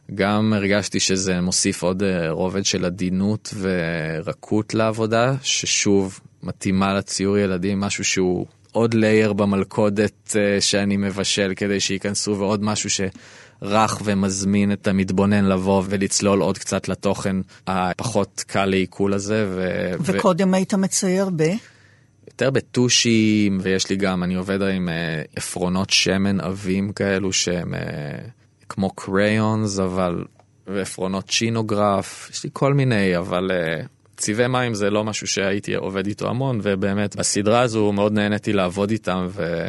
וגם הרגשתי שזה מוסיף עוד אה, רובד של עדינות ורקות לעבודה, ששוב מתאימה לציור ילדים, משהו שהוא עוד לייר במלכודת אה, שאני מבשל כדי שייכנסו, ועוד משהו שרך ומזמין את המתבונן לבוא ולצלול עוד קצת לתוכן הפחות קל לעיכול הזה. ו... וקודם ו... היית מצייר ב? יותר בטושים, ויש לי גם, אני עובד עם אה, עפרונות שמן עבים כאלו שהם כמו קריונס, אבל, ועפרונות צ'ינוגרף, יש לי כל מיני, אבל אה, צבעי מים זה לא משהו שהייתי עובד איתו המון, ובאמת בסדרה הזו מאוד נהניתי לעבוד איתם. ו...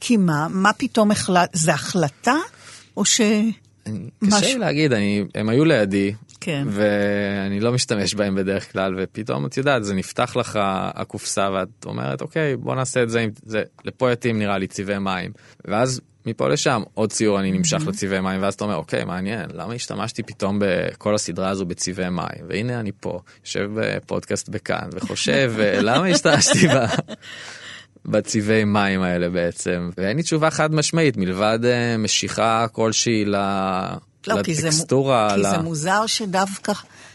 כי מה? מה פתאום החלט... זה החלטה? או ש... קשה לי להגיד, אני, הם היו לידי, כן. ואני לא משתמש בהם בדרך כלל, ופתאום את יודעת, זה נפתח לך הקופסה ואת אומרת, אוקיי, בוא נעשה את זה, זה לפה יתאים נראה לי צבעי מים. ואז מפה לשם עוד ציור אני נמשך mm-hmm. לצבעי מים, ואז אתה אומר, אוקיי, מעניין, למה השתמשתי פתאום בכל הסדרה הזו בצבעי מים? והנה אני פה, יושב בפודקאסט בכאן וחושב, למה השתמשתי בה? בצבעי מים האלה בעצם ואין לי תשובה חד משמעית מלבד uh, משיכה כלשהי ל... לא, לטקסטורה. כי, זה, כי זה מוזר שדווקא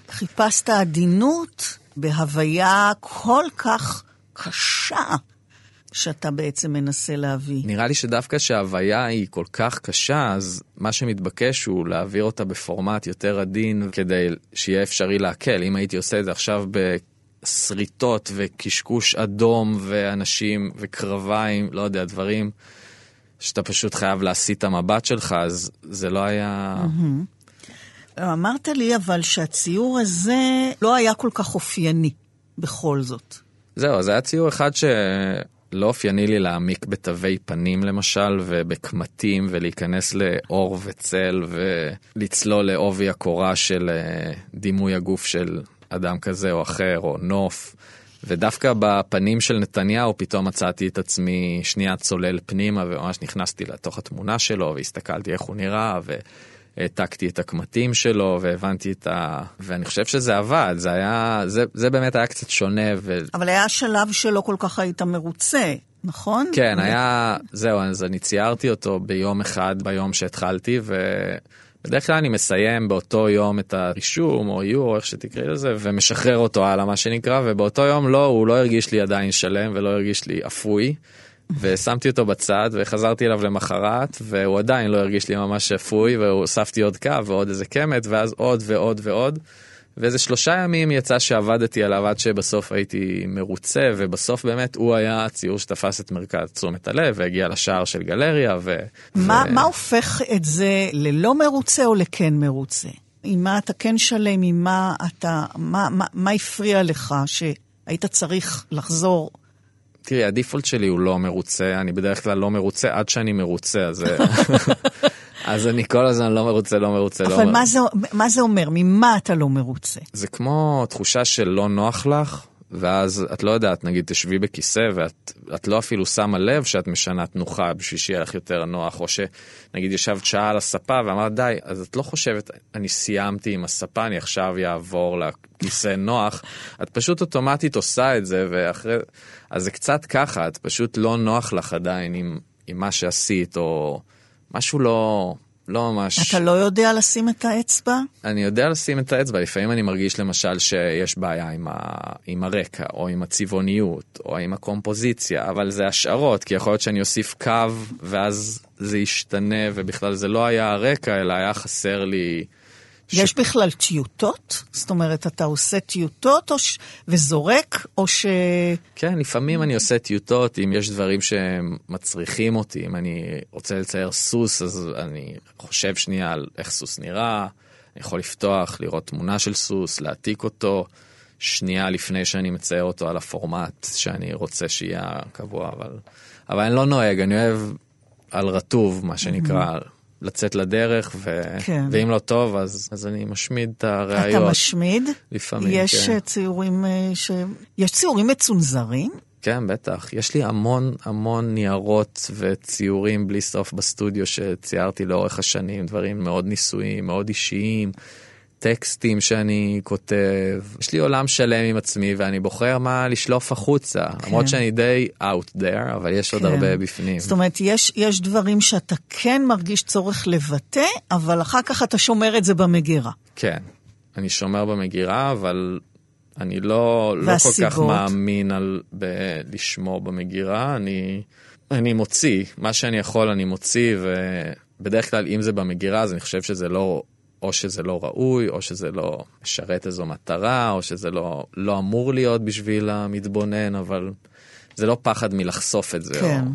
חיפשת עדינות בהוויה כל כך קשה. שאתה בעצם מנסה להביא. נראה לי שדווקא שההוויה היא כל כך קשה, אז מה שמתבקש הוא להעביר אותה בפורמט יותר עדין כדי שיהיה אפשרי להקל. אם הייתי עושה את זה עכשיו בשריטות וקשקוש אדום ואנשים וקרביים, לא יודע, דברים שאתה פשוט חייב להסיט את המבט שלך, אז זה לא היה... אמרת לי אבל שהציור הזה לא היה כל כך אופייני, בכל זאת. זהו, זה היה ציור אחד שלא אופייני לי להעמיק בתווי פנים למשל, ובקמטים, ולהיכנס לאור וצל, ולצלול לעובי הקורה של אה, דימוי הגוף של אדם כזה או אחר, או נוף. ודווקא בפנים של נתניהו פתאום מצאתי את עצמי שנייה צולל פנימה וממש נכנסתי לתוך התמונה שלו והסתכלתי איך הוא נראה והעתקתי את הקמטים שלו והבנתי את ה... ואני חושב שזה עבד, זה היה, זה, זה באמת היה קצת שונה. ו... אבל היה שלב שלא כל כך היית מרוצה. נכון? כן, היה, זהו, אז אני ציירתי אותו ביום אחד, ביום שהתחלתי, ו... בדרך כלל אני מסיים באותו יום את הרישום או איור, או איך שתקראי לזה, ומשחרר אותו הלאה, מה שנקרא, ובאותו יום לא, הוא לא הרגיש לי עדיין שלם ולא הרגיש לי אפוי. ושמתי אותו בצד וחזרתי אליו למחרת והוא עדיין לא הרגיש לי ממש שפוי והוספתי עוד קו ועוד איזה קמת ואז עוד ועוד ועוד. ואיזה שלושה ימים יצא שעבדתי עליו עד שבסוף הייתי מרוצה ובסוף באמת הוא היה הציור שתפס את מרכז תשומת הלב והגיע לשער של גלריה ו... מה, ו... מה הופך את זה ללא מרוצה או לכן מרוצה? עם מה אתה כן שלם, עם מה אתה, מה, מה, מה הפריע לך שהיית צריך לחזור תראי, הדיפולט שלי הוא לא מרוצה, אני בדרך כלל לא מרוצה עד שאני מרוצה, אז, אז אני כל הזמן לא מרוצה, לא מרוצה, לא מרוצה. אבל מה זה, מה זה אומר? ממה אתה לא מרוצה? זה כמו תחושה של לא נוח לך, ואז את לא יודעת, נגיד תשבי בכיסא ואת לא אפילו שמה לב שאת משנה תנוחה בשביל שיהיה לך יותר נוח, או שנגיד ישבת שעה על הספה ואמרת די, אז את לא חושבת, אני סיימתי עם הספה, אני עכשיו אעבור לכיסא נוח, את פשוט אוטומטית עושה את זה, ואחרי, אז זה קצת ככה, את פשוט לא נוח לך עדיין עם, עם מה שעשית, או משהו לא... לא ממש... אתה לא יודע לשים את האצבע? אני יודע לשים את האצבע, לפעמים אני מרגיש למשל שיש בעיה עם, ה... עם הרקע, או עם הצבעוניות, או עם הקומפוזיציה, אבל זה השערות, כי יכול להיות שאני אוסיף קו, ואז זה ישתנה, ובכלל זה לא היה הרקע, אלא היה חסר לי... יש ש... בכלל טיוטות? זאת אומרת, אתה עושה טיוטות ש... וזורק, או ש... כן, לפעמים אני עושה טיוטות, אם יש דברים שמצריכים אותי, אם אני רוצה לצייר סוס, אז אני חושב שנייה על איך סוס נראה, אני יכול לפתוח, לראות תמונה של סוס, להעתיק אותו, שנייה לפני שאני מצייר אותו על הפורמט שאני רוצה שיהיה קבוע, אבל, אבל אני לא נוהג, אני אוהב על רטוב, מה שנקרא. Mm-hmm. לצאת לדרך, ו... כן. ואם לא טוב, אז, אז אני משמיד את הראיות. אתה משמיד? לפעמים, יש כן. ציורים אה, ש... יש ציורים מצונזרים? כן, בטח. יש לי המון המון ניירות וציורים בלי סוף בסטודיו שציירתי לאורך השנים, דברים מאוד ניסויים, מאוד אישיים. טקסטים שאני כותב. יש לי עולם שלם עם עצמי ואני בוחר מה לשלוף החוצה. כן. למרות שאני די out there, אבל יש כן. עוד הרבה בפנים. זאת אומרת, יש, יש דברים שאתה כן מרגיש צורך לבטא, אבל אחר כך אתה שומר את זה במגירה. כן, אני שומר במגירה, אבל אני לא, לא כל כך מאמין על ב- לשמור במגירה. אני, אני מוציא, מה שאני יכול אני מוציא, ובדרך כלל אם זה במגירה אז אני חושב שזה לא או שזה לא ראוי, או שזה לא משרת איזו מטרה, או שזה לא, לא אמור להיות בשביל המתבונן, אבל זה לא פחד מלחשוף את זה. כן. או...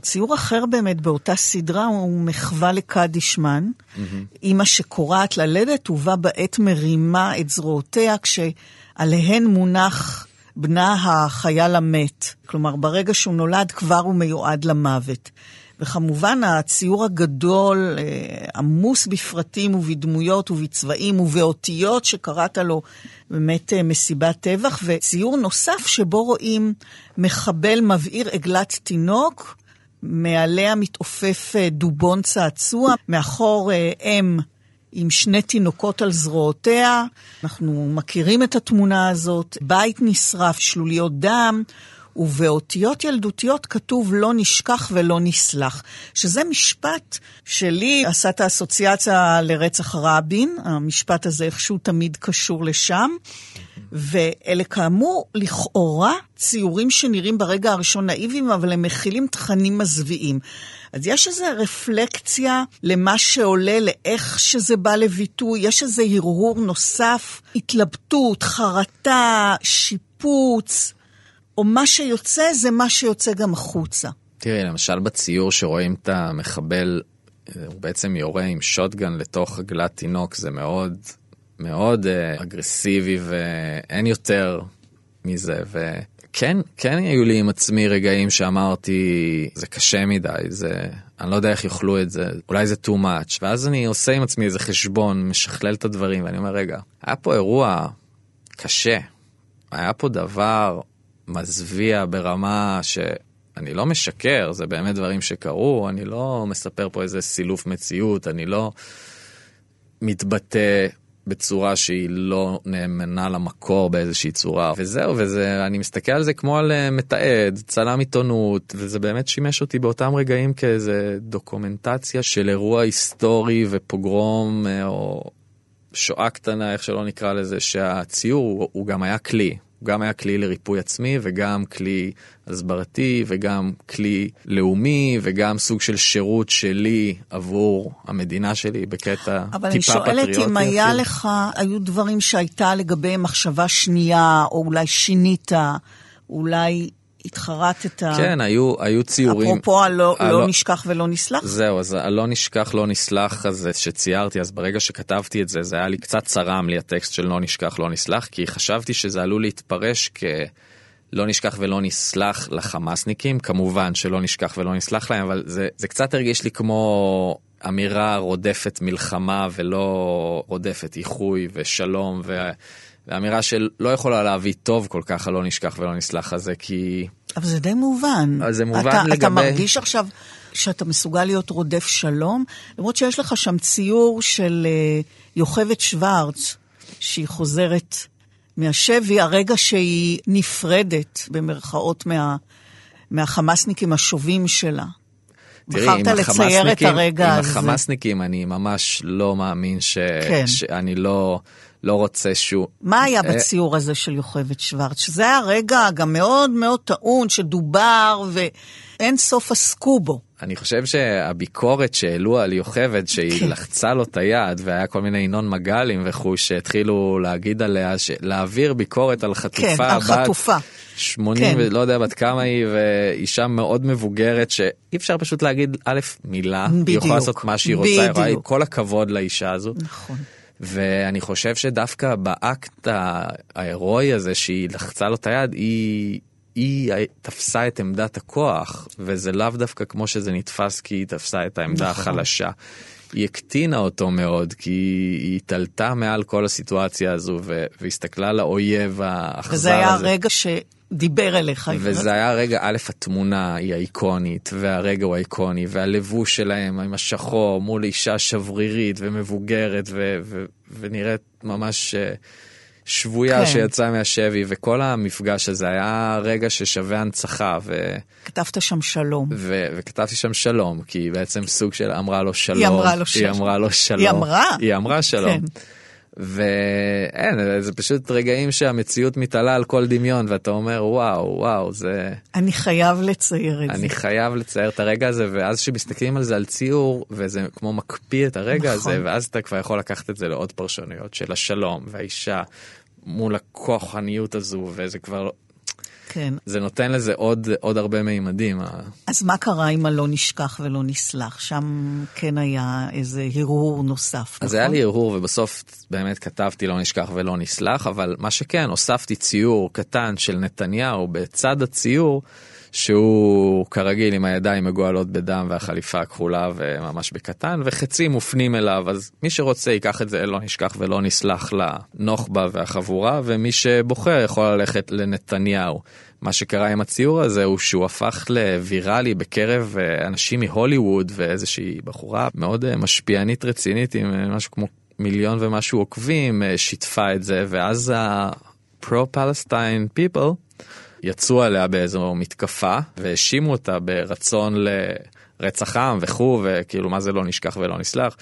ציור אחר באמת באותה סדרה הוא מחווה לקדישמן, mm-hmm. אימא שקורעת ללדת ובה בעת מרימה את זרועותיה כשעליהן מונח בנה החייל המת. כלומר, ברגע שהוא נולד כבר הוא מיועד למוות. וכמובן הציור הגדול, אה, עמוס בפרטים ובדמויות ובצבעים ובאותיות שקראת לו באמת אה, מסיבת טבח, וציור נוסף שבו רואים מחבל מבעיר עגלת תינוק, מעליה מתעופף אה, דובון צעצוע, מאחור אם עם שני תינוקות על זרועותיה. אנחנו מכירים את התמונה הזאת, בית נשרף, שלוליות דם. ובאותיות ילדותיות כתוב לא נשכח ולא נסלח, שזה משפט שלי עשה את האסוציאציה לרצח רבין, המשפט הזה איכשהו תמיד קשור לשם. ואלה כאמור, לכאורה, ציורים שנראים ברגע הראשון נאיביים, אבל הם מכילים תכנים מזוויעים. אז יש איזו רפלקציה למה שעולה, לאיך שזה בא לביטוי, יש איזה הרהור נוסף, התלבטות, חרטה, שיפוץ. או מה שיוצא זה מה שיוצא גם החוצה. תראי, למשל בציור שרואים את המחבל, הוא בעצם יורה עם שוטגן לתוך עגלת תינוק, זה מאוד מאוד uh, אגרסיבי ואין יותר מזה. וכן, כן היו לי עם עצמי רגעים שאמרתי, זה קשה מדי, זה... אני לא יודע איך יאכלו את זה, אולי זה too much. ואז אני עושה עם עצמי איזה חשבון, משכלל את הדברים, ואני אומר, רגע, היה פה אירוע קשה. היה פה דבר מזוויע ברמה שאני לא משקר, זה באמת דברים שקרו, אני לא מספר פה איזה סילוף מציאות, אני לא מתבטא בצורה שהיא לא נאמנה למקור באיזושהי צורה. וזהו, וזה, אני מסתכל על זה כמו על אה, מתעד, צלם עיתונות, וזה באמת שימש אותי באותם רגעים כאיזה דוקומנטציה של אירוע היסטורי ופוגרום, אה, או שואה קטנה, איך שלא נקרא לזה, שהציור הוא, גם היה כלי. הוא גם היה כלי לריפוי עצמי וגם כלי הסברתי וגם כלי לאומי וגם סוג של שירות שלי עבור המדינה שלי בקטע טיפה פטריוטי. אבל אני שואלת אם היה אפילו. לך, היו דברים שהייתה לגביהם מחשבה שנייה, או אולי שינית, אולי התחרטת. כן, היו, היו ציורים. אפרופו הלא הלא, לא נשכח ולא נסלח? זהו, אז הלא נשכח, לא נסלח הזה שציירתי, אז ברגע שכתבתי את זה, זה היה לי קצת צרם לי הטקסט של לא נשכח, לא נסלח, כי חשבתי שזה עלול להתפרש כ... לא נשכח ולא נסלח לחמאסניקים, כמובן שלא נשכח ולא נסלח להם, אבל זה, זה קצת הרגיש לי כמו אמירה רודפת מלחמה ולא רודפת איחוי ושלום. ו... ואמירה שלא יכולה להביא טוב כל כך הלא נשכח ולא נסלח הזה, כי... אבל זה די מובן. אז זה מובן אתה, לגבי... אתה מרגיש עכשיו שאתה מסוגל להיות רודף שלום, למרות שיש לך שם ציור של uh, יוכבד שוורץ, שהיא חוזרת מהשבי, הרגע שהיא נפרדת, במרכאות, מה, מהחמאסניקים השובים שלה. תראי, בחרת לצייר את הרגע הזה. עם החמאסניקים אני ממש לא מאמין ש... כן. שאני לא... לא רוצה שהוא... מה היה אה, בציור הזה של יוכבד שוורץ? שזה היה רגע גם מאוד מאוד טעון, שדובר ואין סוף עסקו בו. אני חושב שהביקורת שהעלו על יוכבד, שהיא כן. לחצה לו את היד, והיה כל מיני ינון מגלים וכו', שהתחילו להגיד עליה, להעביר ביקורת על חטופה. כן, על חטופה. 80 כן. ולא יודע בת כמה היא, ואישה מאוד מבוגרת, שאי אפשר פשוט להגיד א', מילה. בדיוק. היא יכולה לעשות מה שהיא רוצה, בדיוק. כל הכבוד לאישה הזו. נכון. ואני חושב שדווקא באקט ההירואי הזה שהיא לחצה לו את היד, היא, היא תפסה את עמדת הכוח, וזה לאו דווקא כמו שזה נתפס כי היא תפסה את העמדה נכון. החלשה. היא הקטינה אותו מאוד, כי היא התעלתה מעל כל הסיטואציה הזו והסתכלה לאויב האכזר הזה. וזה היה רגע ש... דיבר אליך. וזה היה רגע, א', התמונה היא האיקונית, והרגע הוא האיקוני, והלבוש שלהם עם השחור מול אישה שברירית ומבוגרת ו- ו- ונראית ממש אה, שבויה כן. שיצאה מהשבי, וכל המפגש הזה היה רגע ששווה הנצחה. ו... כתבת שם שלום. ו- וכתבתי שם שלום, כי היא בעצם סוג של אמרה לו שלום. היא אמרה לו שלום. היא אמרה לו שלום. היא אמרה? היא אמרה שלום. כן. ואין, זה פשוט רגעים שהמציאות מתעלה על כל דמיון, ואתה אומר, וואו, וואו, זה... אני חייב לצייר את אני זה. אני חייב לצייר את הרגע הזה, ואז כשמסתכלים על זה על ציור, וזה כמו מקפיא את הרגע נכון. הזה, ואז אתה כבר יכול לקחת את זה לעוד פרשנויות של השלום והאישה מול הכוחניות הזו, וזה כבר כן. זה נותן לזה עוד, עוד הרבה מימדים. אז מה קרה עם הלא נשכח ולא נסלח? שם כן היה איזה הרהור נוסף, אז נכון? היה לי הרהור ובסוף באמת כתבתי לא נשכח ולא נסלח, אבל מה שכן, הוספתי ציור קטן של נתניהו בצד הציור. שהוא כרגיל עם הידיים מגואלות בדם והחליפה הכחולה וממש בקטן וחצים מופנים אליו אז מי שרוצה ייקח את זה לא נשכח ולא נסלח לנוח'בה והחבורה ומי שבוחר יכול ללכת לנתניהו. מה שקרה עם הציור הזה הוא שהוא הפך לוויראלי בקרב אה, אנשים מהוליווד ואיזושהי בחורה מאוד אה, משפיענית רצינית עם אה, משהו כמו מיליון ומשהו עוקבים שיתפה את זה ואז ה-pro-Palestine people יצאו עליה באיזו מתקפה והאשימו אותה ברצון לרצח עם וכו' וכאילו מה זה לא נשכח ולא נסלח.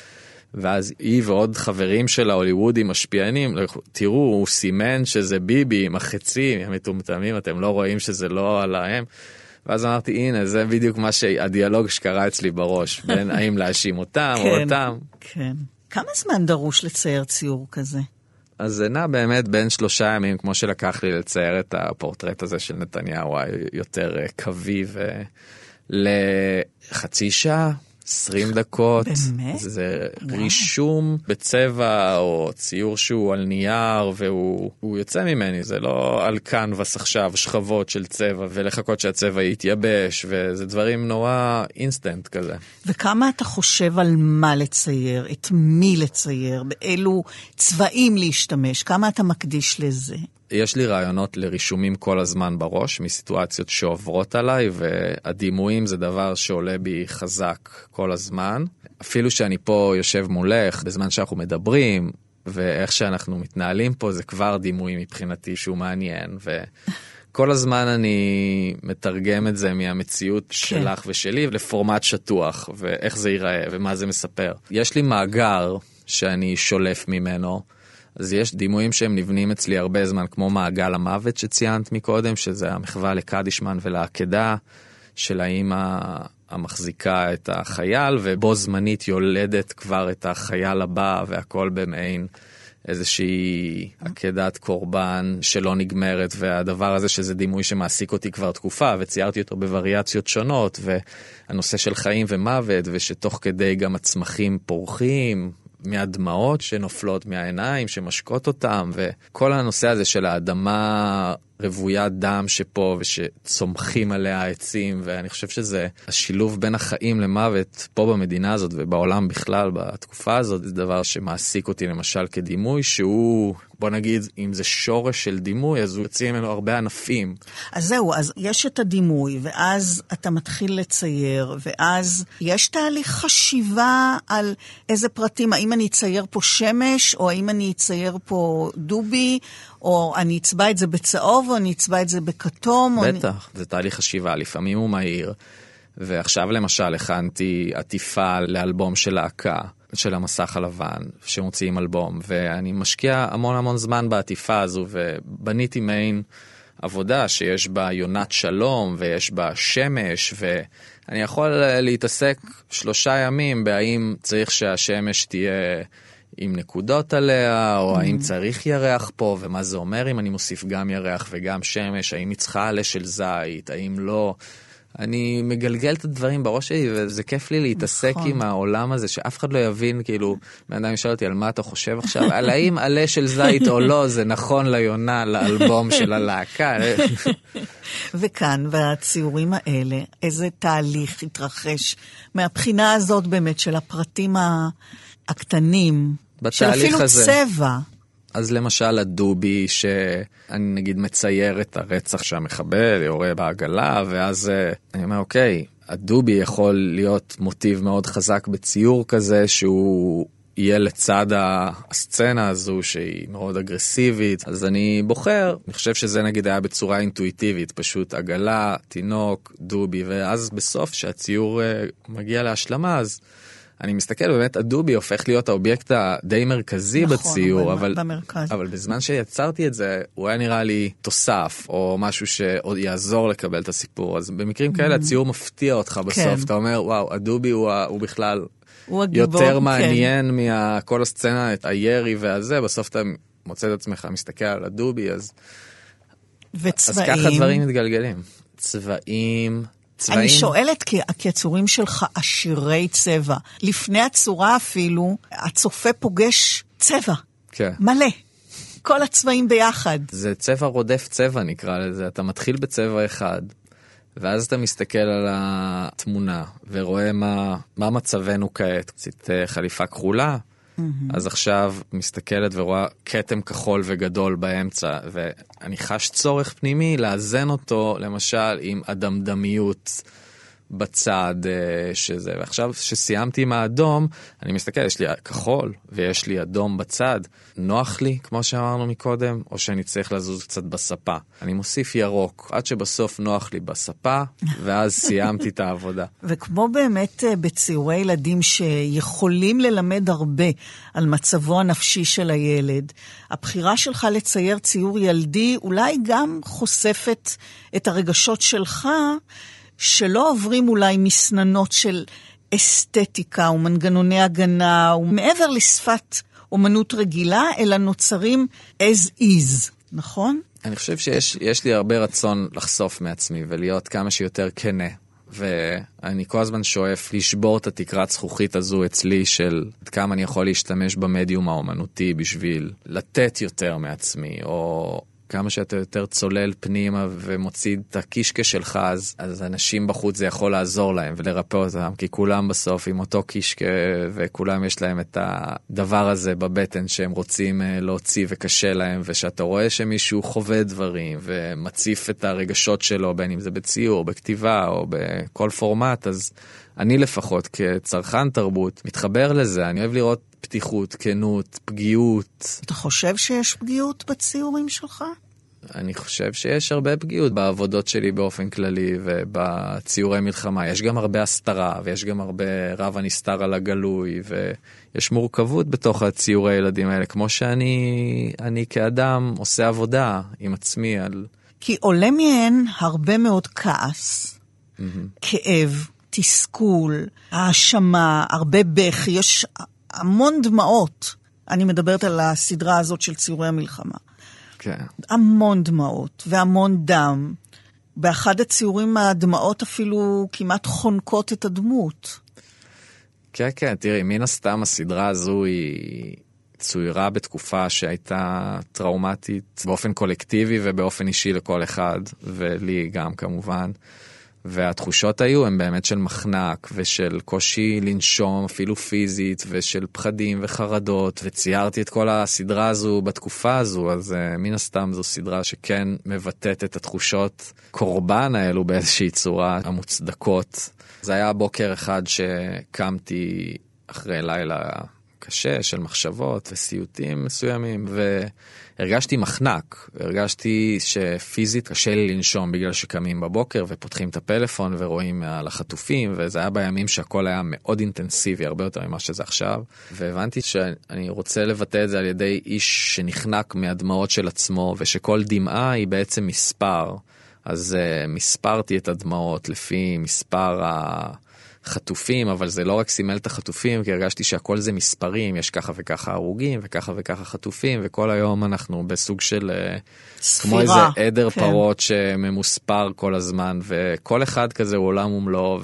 ואז היא ועוד חברים של ההוליוודים משפיענים, תראו, הוא סימן שזה ביבי עם החצים, הם מטומטמים, אתם לא רואים שזה לא עליהם. ואז אמרתי, הנה, זה בדיוק מה שהדיאלוג שקרה אצלי בראש, בין האם להאשים אותם או כן, אותם. כן. כמה זמן דרוש לצייר ציור כזה? אז זה נע באמת בין שלושה ימים, כמו שלקח לי לצייר את הפורטרט הזה של נתניהו היותר קווי, ולחצי שעה. 20 דקות. באמת? זה וואו. רישום בצבע או ציור שהוא על נייר והוא יוצא ממני, זה לא על קנבס עכשיו, שכבות של צבע ולחכות שהצבע יתייבש, וזה דברים נורא אינסטנט כזה. וכמה אתה חושב על מה לצייר, את מי לצייר, באילו צבעים להשתמש, כמה אתה מקדיש לזה? יש לי רעיונות לרישומים כל הזמן בראש מסיטואציות שעוברות עליי והדימויים זה דבר שעולה בי חזק כל הזמן. אפילו שאני פה יושב מולך בזמן שאנחנו מדברים ואיך שאנחנו מתנהלים פה זה כבר דימוי מבחינתי שהוא מעניין וכל הזמן אני מתרגם את זה מהמציאות כן. שלך ושלי לפורמט שטוח ואיך זה ייראה ומה זה מספר. יש לי מאגר שאני שולף ממנו. אז יש דימויים שהם נבנים אצלי הרבה זמן, כמו מעגל המוות שציינת מקודם, שזה המחווה לקדישמן ולעקדה של האימא המחזיקה את החייל, ובו זמנית יולדת כבר את החייל הבא, והכל במעין איזושהי עקדת קורבן שלא נגמרת, והדבר הזה שזה דימוי שמעסיק אותי כבר תקופה, וציירתי אותו בווריאציות שונות, והנושא של חיים ומוות, ושתוך כדי גם הצמחים פורחים, מהדמעות שנופלות מהעיניים, שמשקות אותם, וכל הנושא הזה של האדמה רוויית דם שפה ושצומחים עליה העצים, ואני חושב שזה השילוב בין החיים למוות פה במדינה הזאת ובעולם בכלל בתקופה הזאת, זה דבר שמעסיק אותי למשל כדימוי שהוא בוא נגיד, אם זה שורש של דימוי, אז הוא יוצא ממנו הרבה ענפים. אז זהו, אז יש את הדימוי, ואז אתה מתחיל לצייר, ואז יש תהליך חשיבה על איזה פרטים, האם אני אצייר פה שמש, או האם אני אצייר פה דובי, או אני אצבע את זה בצהוב, או אני אצבע את זה בכתום. בטח, אני... זה תהליך חשיבה, לפעמים הוא מהיר. ועכשיו למשל הכנתי עטיפה לאלבום של להקה. של המסך הלבן, שמוציאים אלבום, ואני משקיע המון המון זמן בעטיפה הזו, ובניתי מעין עבודה שיש בה יונת שלום, ויש בה שמש, ואני יכול להתעסק שלושה ימים בהאם צריך שהשמש תהיה... עם נקודות עליה, או mm-hmm. האם צריך ירח פה, ומה זה אומר אם אני מוסיף גם ירח וגם שמש, האם היא צריכה עלה של זית, האם לא. אני מגלגל את הדברים בראש שלי, וזה כיף לי להתעסק נכון. עם העולם הזה, שאף אחד לא יבין, כאילו, בן אדם ישאל אותי על מה אתה חושב עכשיו, על האם עלה של זית או לא, זה נכון ליונה, לאלבום של הלהקה. וכאן, והציורים האלה, איזה תהליך התרחש מהבחינה הזאת באמת של הפרטים הקטנים, של אפילו הזה. צבע. אז למשל הדובי, שאני נגיד מצייר את הרצח שהמחבל יורה בעגלה, ואז אה, אני אומר, אוקיי, הדובי יכול להיות מוטיב מאוד חזק בציור כזה, שהוא יהיה לצד הסצנה הזו שהיא מאוד אגרסיבית, אז אני בוחר, אני חושב שזה נגיד היה בצורה אינטואיטיבית, פשוט עגלה, תינוק, דובי, ואז בסוף שהציור אה, מגיע להשלמה, אז... אני מסתכל באמת הדובי הופך להיות האובייקט הדי מרכזי נכון, בציור אבל במרכז. אבל בזמן שיצרתי את זה הוא היה נראה לי תוסף או משהו שעוד יעזור לקבל את הסיפור אז במקרים כאלה mm. הציור מפתיע אותך בסוף כן. אתה אומר וואו הדובי הוא, הוא בכלל הוא הגיבור, יותר כן. מעניין מכל הסצנה את הירי והזה בסוף אתה מוצא את עצמך מסתכל על הדובי אז. וצבעים. אז ככה דברים מתגלגלים. צבעים. צבעים? אני שואלת כי, כי הצורים שלך עשירי צבע. לפני הצורה אפילו, הצופה פוגש צבע. כן. מלא. כל הצבעים ביחד. זה צבע רודף צבע נקרא לזה. אתה מתחיל בצבע אחד, ואז אתה מסתכל על התמונה ורואה מה, מה מצבנו כעת. עשית אה, חליפה כחולה, Mm-hmm. אז עכשיו מסתכלת ורואה כתם כחול וגדול באמצע, ואני חש צורך פנימי לאזן אותו, למשל, עם אדמדמיות. בצד אה, שזה, ועכשיו שסיימתי עם האדום, אני מסתכל, יש לי כחול ויש לי אדום בצד. נוח לי, כמו שאמרנו מקודם, או שאני צריך לזוז קצת בספה. אני מוסיף ירוק, עד שבסוף נוח לי בספה, ואז סיימתי את העבודה. וכמו באמת אה, בציורי ילדים שיכולים ללמד הרבה על מצבו הנפשי של הילד, הבחירה שלך לצייר ציור ילדי אולי גם חושפת את הרגשות שלך. שלא עוברים אולי מסננות של אסתטיקה ומנגנוני הגנה, ומעבר לשפת אומנות רגילה, אלא נוצרים as is, נכון? אני חושב שיש לי הרבה רצון לחשוף מעצמי ולהיות כמה שיותר כנה. ואני כל הזמן שואף לשבור את התקרת זכוכית הזו אצלי של עד כמה אני יכול להשתמש במדיום האומנותי בשביל לתת יותר מעצמי, או כמה שאתה יותר צולל פנימה ומוציא את הקישקע שלך, אז, אז אנשים בחוץ זה יכול לעזור להם ולרפא אותם, כי כולם בסוף עם אותו קישקע וכולם יש להם את הדבר הזה בבטן שהם רוצים אה, להוציא וקשה להם, ושאתה רואה שמישהו חווה דברים ומציף את הרגשות שלו, בין אם זה בציור, בכתיבה או בכל פורמט, אז אני לפחות כצרכן תרבות מתחבר לזה, אני אוהב לראות פתיחות, כנות, פגיעות. אתה חושב שיש פגיעות בציורים שלך? אני חושב שיש הרבה פגיעות בעבודות שלי באופן כללי ובציורי מלחמה. יש גם הרבה הסתרה ויש גם הרבה רב הנסתר על הגלוי ויש מורכבות בתוך הציורי הילדים האלה, כמו שאני אני כאדם עושה עבודה עם עצמי על... כי עולה מהן הרבה מאוד כעס, mm-hmm. כאב, תסכול, האשמה, הרבה בכי, יש המון דמעות. אני מדברת על הסדרה הזאת של ציורי המלחמה. כן. המון דמעות והמון דם. באחד הציורים הדמעות אפילו כמעט חונקות את הדמות. כן, כן, תראי, מן הסתם הסדרה הזו היא צוירה בתקופה שהייתה טראומטית באופן קולקטיבי ובאופן אישי לכל אחד, ולי גם כמובן. והתחושות היו הן באמת של מחנק ושל קושי לנשום אפילו פיזית ושל פחדים וחרדות וציירתי את כל הסדרה הזו בתקופה הזו אז uh, מן הסתם זו סדרה שכן מבטאת את התחושות קורבן האלו באיזושהי צורה המוצדקות. זה היה בוקר אחד שקמתי אחרי לילה קשה של מחשבות וסיוטים מסוימים והרגשתי מחנק, הרגשתי שפיזית קשה לי לנשום בגלל שקמים בבוקר ופותחים את הפלאפון ורואים על החטופים וזה היה בימים שהכל היה מאוד אינטנסיבי הרבה יותר ממה שזה עכשיו והבנתי שאני רוצה לבטא את זה על ידי איש שנחנק מהדמעות של עצמו ושכל דמעה היא בעצם מספר. אז uh, מספרתי את הדמעות לפי מספר ה... חטופים, אבל זה לא רק סימל את החטופים, כי הרגשתי שהכל זה מספרים, יש ככה וככה הרוגים וככה וככה חטופים, וכל היום אנחנו בסוג של... אה, ספירה. כמו איזה עדר כן. פרות שממוספר כל הזמן, וכל אחד כזה הוא עולם ומלואו,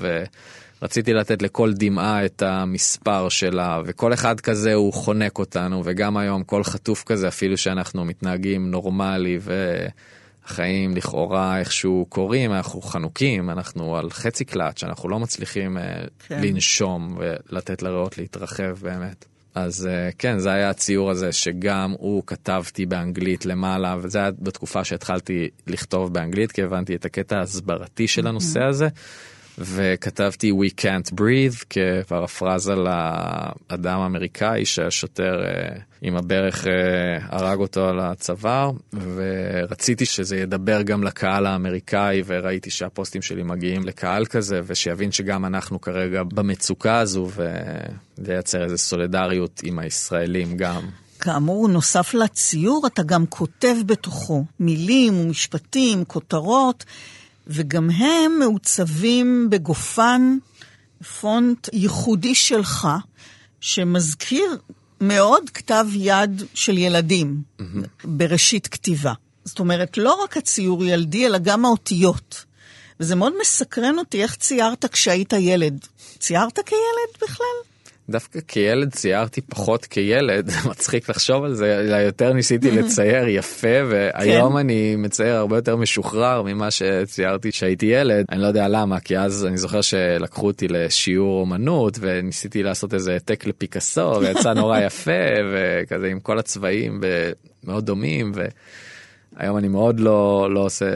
ורציתי לתת לכל דמעה את המספר שלה, וכל אחד כזה הוא חונק אותנו, וגם היום כל חטוף כזה, אפילו שאנחנו מתנהגים נורמלי ו... החיים לכאורה איכשהו קורים, אנחנו חנוקים, אנחנו על חצי קלאץ', אנחנו לא מצליחים אה, כן. לנשום ולתת לריאות להתרחב באמת. אז אה, כן, זה היה הציור הזה שגם הוא כתבתי באנגלית למעלה, וזה היה בתקופה שהתחלתי לכתוב באנגלית, כי הבנתי את הקטע ההסברתי של הנושא הזה. וכתבתי We Can't Breathe כפרפרזה לאדם האמריקאי שהשוטר uh, עם הברך uh, הרג אותו על הצוואר ורציתי שזה ידבר גם לקהל האמריקאי וראיתי שהפוסטים שלי מגיעים לקהל כזה ושיבין שגם אנחנו כרגע במצוקה הזו ולייצר איזה סולידריות עם הישראלים גם. כאמור, נוסף לציור, אתה גם כותב בתוכו מילים ומשפטים, כותרות. וגם הם מעוצבים בגופן פונט ייחודי שלך, שמזכיר מאוד כתב יד של ילדים mm-hmm. בראשית כתיבה. זאת אומרת, לא רק הציור ילדי, אלא גם האותיות. וזה מאוד מסקרן אותי איך ציירת כשהיית ילד. ציירת כילד בכלל? דווקא כילד ציירתי פחות כילד, מצחיק לחשוב על זה, אלא יותר ניסיתי לצייר יפה, והיום כן. אני מצייר הרבה יותר משוחרר ממה שציירתי כשהייתי ילד. אני לא יודע למה, כי אז אני זוכר שלקחו אותי לשיעור אומנות, וניסיתי לעשות איזה העתק לפיקאסו, ויצא נורא יפה, וכזה עם כל הצבעים מאוד דומים, והיום אני מאוד לא, לא עושה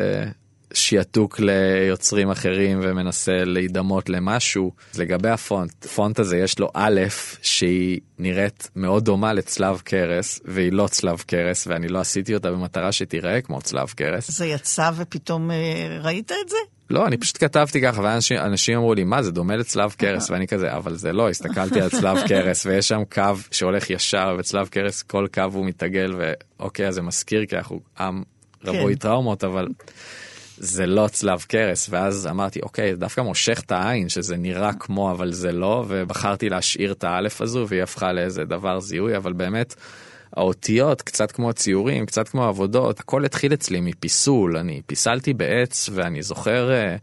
שיעתוק ליוצרים אחרים ומנסה להידמות למשהו. לגבי הפונט, פונט הזה יש לו א' שהיא נראית מאוד דומה לצלב קרס והיא לא צלב קרס ואני לא עשיתי אותה במטרה שתיראה כמו צלב קרס. זה יצא ופתאום אה, ראית את זה? לא, אני פשוט כתבתי ככה, ואנשים אמרו לי, מה, זה דומה לצלב קרס, ואני כזה, אבל זה לא, הסתכלתי על צלב קרס, ויש שם קו שהולך ישר, וצלב קרס, כל קו הוא מתעגל, ואוקיי, אז זה מזכיר, כי אנחנו עם רווי כן. טראומות, אבל זה לא צלב קרס ואז אמרתי אוקיי דווקא מושך את העין שזה נראה כמו אבל זה לא ובחרתי להשאיר את האלף הזו והיא הפכה לאיזה דבר זיהוי אבל באמת. האותיות קצת כמו ציורים קצת כמו עבודות הכל התחיל אצלי מפיסול אני פיסלתי בעץ ואני זוכר אה,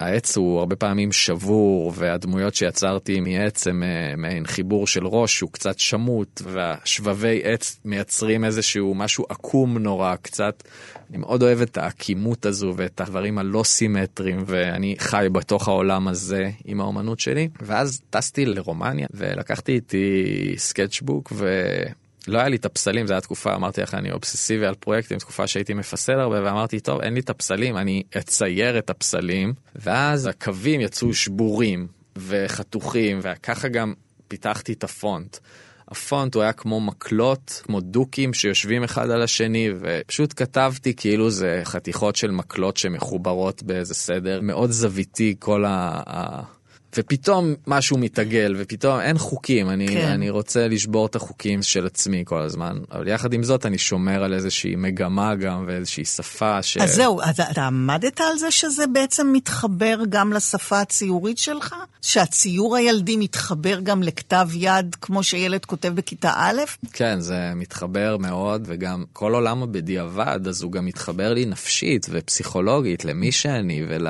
העץ הוא הרבה פעמים שבור והדמויות שיצרתי מעץ הם אה, מעין חיבור של ראש הוא קצת שמוט והשבבי עץ מייצרים איזשהו משהו עקום נורא קצת. אני מאוד אוהב את העקימות הזו ואת הדברים הלא סימטריים ואני חי בתוך העולם הזה עם האומנות שלי ואז טסתי לרומניה ולקחתי איתי סקצ'בוק ו... לא היה לי את הפסלים, זו הייתה תקופה, אמרתי לך, אני אובססיבי על פרויקטים, תקופה שהייתי מפסל הרבה, ואמרתי, טוב, אין לי את הפסלים, אני אצייר את הפסלים, ואז הקווים יצאו שבורים וחתוכים, וככה גם פיתחתי את הפונט. הפונט הוא היה כמו מקלות, כמו דוקים שיושבים אחד על השני, ופשוט כתבתי כאילו זה חתיכות של מקלות שמחוברות באיזה סדר, מאוד זוויתי כל ה... ופתאום משהו מתעגל ופתאום אין חוקים אני כן. אני רוצה לשבור את החוקים של עצמי כל הזמן אבל יחד עם זאת אני שומר על איזושהי מגמה גם ואיזושהי שפה ש... אז זהו אז אתה עמדת על זה שזה בעצם מתחבר גם לשפה הציורית שלך שהציור הילדי מתחבר גם לכתב יד כמו שילד כותב בכיתה א'? כן זה מתחבר מאוד וגם כל עולם הבדיעבד אז הוא גם מתחבר לי נפשית ופסיכולוגית למי שאני ול...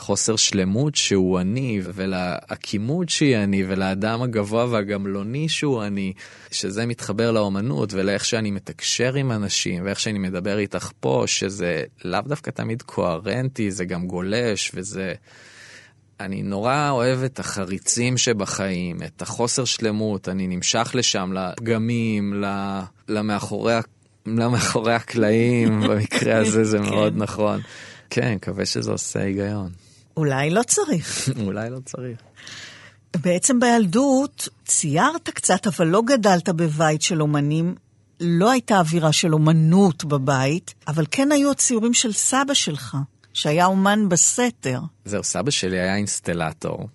חוסר שלמות שהוא אני, ולעקימות שהיא אני, ולאדם הגבוה והגמלוני שהוא אני, שזה מתחבר לאומנות ולאיך שאני מתקשר עם אנשים, ואיך שאני מדבר איתך פה, שזה לאו דווקא תמיד קוהרנטי, זה גם גולש, וזה... אני נורא אוהב את החריצים שבחיים, את החוסר שלמות, אני נמשך לשם, לפגמים, למאחורי, למאחורי הקלעים, במקרה הזה זה כן. מאוד נכון. כן, מקווה שזה עושה היגיון. אולי לא צריך. אולי לא צריך. בעצם בילדות ציירת קצת, אבל לא גדלת בבית של אומנים. לא הייתה אווירה של אומנות בבית, אבל כן היו הציורים של סבא שלך, שהיה אומן בסתר. זהו, סבא שלי היה אינסטלטור,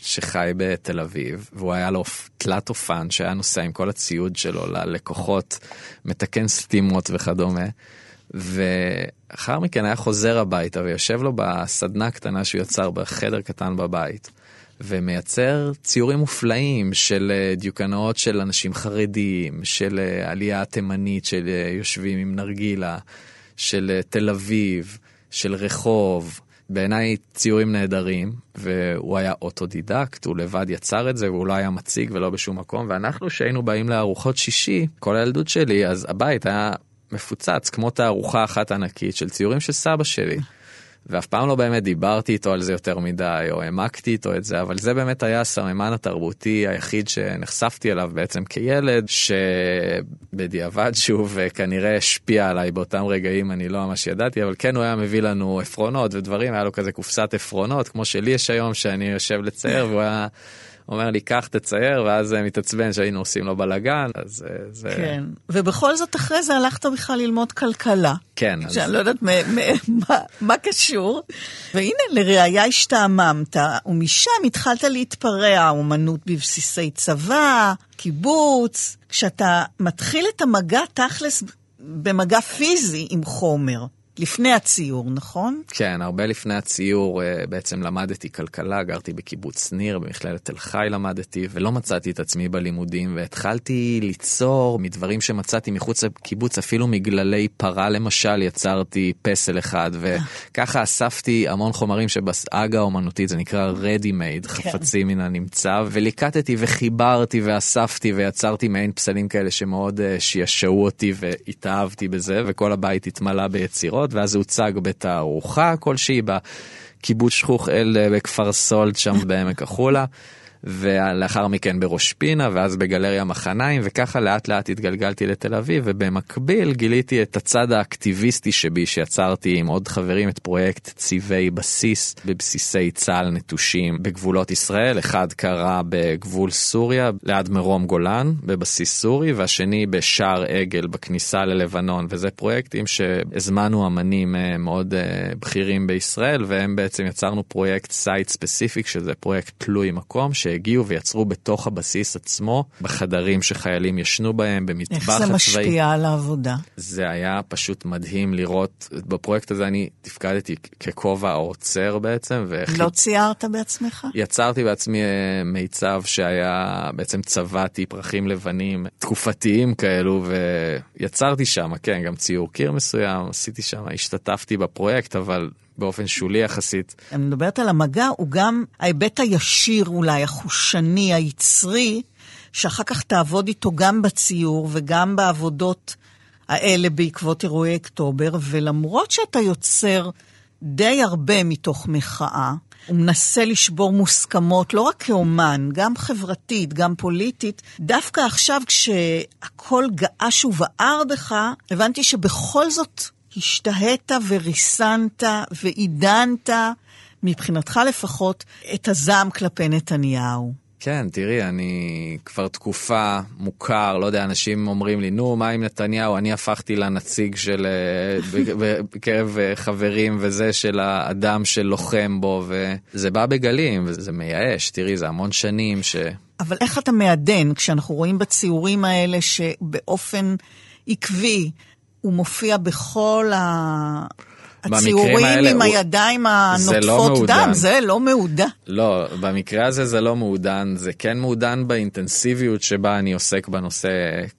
שחי בתל אביב, והוא היה לו תלת אופן שהיה נוסע עם כל הציוד שלו ללקוחות, מתקן סתימות וכדומה. ואחר מכן היה חוזר הביתה ויושב לו בסדנה קטנה שהוא יצר בחדר קטן בבית. ומייצר ציורים מופלאים של אה, דיוקנאות של אנשים חרדים, של אה, עלייה תימנית של אה, יושבים עם נרגילה, של תל אביב, של רחוב. בעיניי ציורים נהדרים, והוא היה אוטודידקט, הוא לבד יצר את זה, והוא לא היה מציג ולא בשום מקום, ואנחנו שהיינו באים לארוחות שישי, כל הילדות שלי, אז הבית היה מפוצץ כמו תערוכה אחת ענקית של ציורים של סבא שלי. ואף פעם לא באמת דיברתי איתו על זה יותר מדי או העמקתי איתו את זה אבל זה באמת היה הסממן התרבותי היחיד שנחשפתי אליו בעצם כילד שבדיעבד שוב כנראה השפיע עליי באותם רגעים אני לא ממש ידעתי אבל כן הוא היה מביא לנו עפרונות ודברים היה לו כזה קופסת עפרונות כמו שלי יש היום שאני יושב לצייר והוא היה. אומר לי, קח, תצייר, ואז מתעצבן שהיינו עושים לו בלאגן, אז אה, זה... כן, ובכל זאת אחרי זה הלכת בכלל ללמוד כלכלה. כן. אז... שאני לא יודעת מה, מה קשור. והנה, לראיה השתעממת, ומשם התחלת להתפרע, אומנות בבסיסי צבא, קיבוץ. כשאתה מתחיל את המגע תכלס במגע פיזי עם חומר. לפני הציור, נכון? כן, הרבה לפני הציור אה, בעצם למדתי כלכלה, גרתי בקיבוץ ניר, במכללת תל חי למדתי, ולא מצאתי את עצמי בלימודים, והתחלתי ליצור מדברים שמצאתי מחוץ לקיבוץ, אפילו מגללי פרה למשל, יצרתי פסל אחד, וככה אספתי המון חומרים שבסאגה האומנותית, זה נקרא ready made, כן. חפצים מן הנמצא, וליקטתי וחיברתי ואספתי ויצרתי מעין פסלים כאלה שמאוד אה, שישעו אותי והתאהבתי בזה, וכל הבית התמלא ביצירות. סדרות, ואז זה הוצג בתערוכה כלשהי בקיבוץ שכוך אל אה, בכפר סולד שם בעמק החולה. ולאחר מכן בראש פינה ואז בגלריה מחניים וככה לאט לאט התגלגלתי לתל אביב ובמקביל גיליתי את הצד האקטיביסטי שבי שיצרתי עם עוד חברים את פרויקט צבעי בסיס בבסיסי צה"ל נטושים בגבולות ישראל אחד קרה בגבול סוריה ליד מרום גולן בבסיס סורי והשני בשער עגל בכניסה ללבנון וזה פרויקטים שהזמנו אמנים אה, מאוד אה, בכירים בישראל והם בעצם יצרנו פרויקט site specific שזה פרויקט תלוי מקום. ש... שהגיעו ויצרו בתוך הבסיס עצמו, בחדרים שחיילים ישנו בהם, במטבח הצבאי. איך זה משפיע על העבודה? זה היה פשוט מדהים לראות, בפרויקט הזה אני תפקדתי ככובע האוצר בעצם. ואיך... לא ציירת בעצמך? יצרתי בעצמי אה, מיצב שהיה, בעצם צבעתי פרחים לבנים תקופתיים כאלו, ויצרתי שם, כן, גם ציור קיר מסוים, עשיתי שם, השתתפתי בפרויקט, אבל באופן שולי יחסית. אני מדברת על המגע, הוא גם ההיבט הישיר אולי, החושני, היצרי, שאחר כך תעבוד איתו גם בציור וגם בעבודות האלה בעקבות אירועי אוקטובר, ולמרות שאתה יוצר די הרבה מתוך מחאה, הוא מנסה לשבור מוסכמות, לא רק כאומן, גם חברתית, גם פוליטית. דווקא עכשיו, כשהכול געש ובער בך, הבנתי שבכל זאת השתהית וריסנת ועידנת, מבחינתך לפחות, את הזעם כלפי נתניהו. כן, תראי, אני כבר תקופה מוכר, לא יודע, אנשים אומרים לי, נו, מה עם נתניהו? אני הפכתי לנציג של, אה, בקרב אה, חברים וזה, של האדם שלוחם בו, וזה בא בגלים, וזה מייאש, תראי, זה המון שנים ש... אבל איך אתה מעדן כשאנחנו רואים בציורים האלה שבאופן עקבי הוא מופיע בכל ה... הציורים האלה עם הוא- הידיים לא הנוטפות מעודן. דם, זה לא מעודן. לא, במקרה הזה זה לא מעודן, זה כן מעודן באינטנסיביות שבה אני עוסק בנושא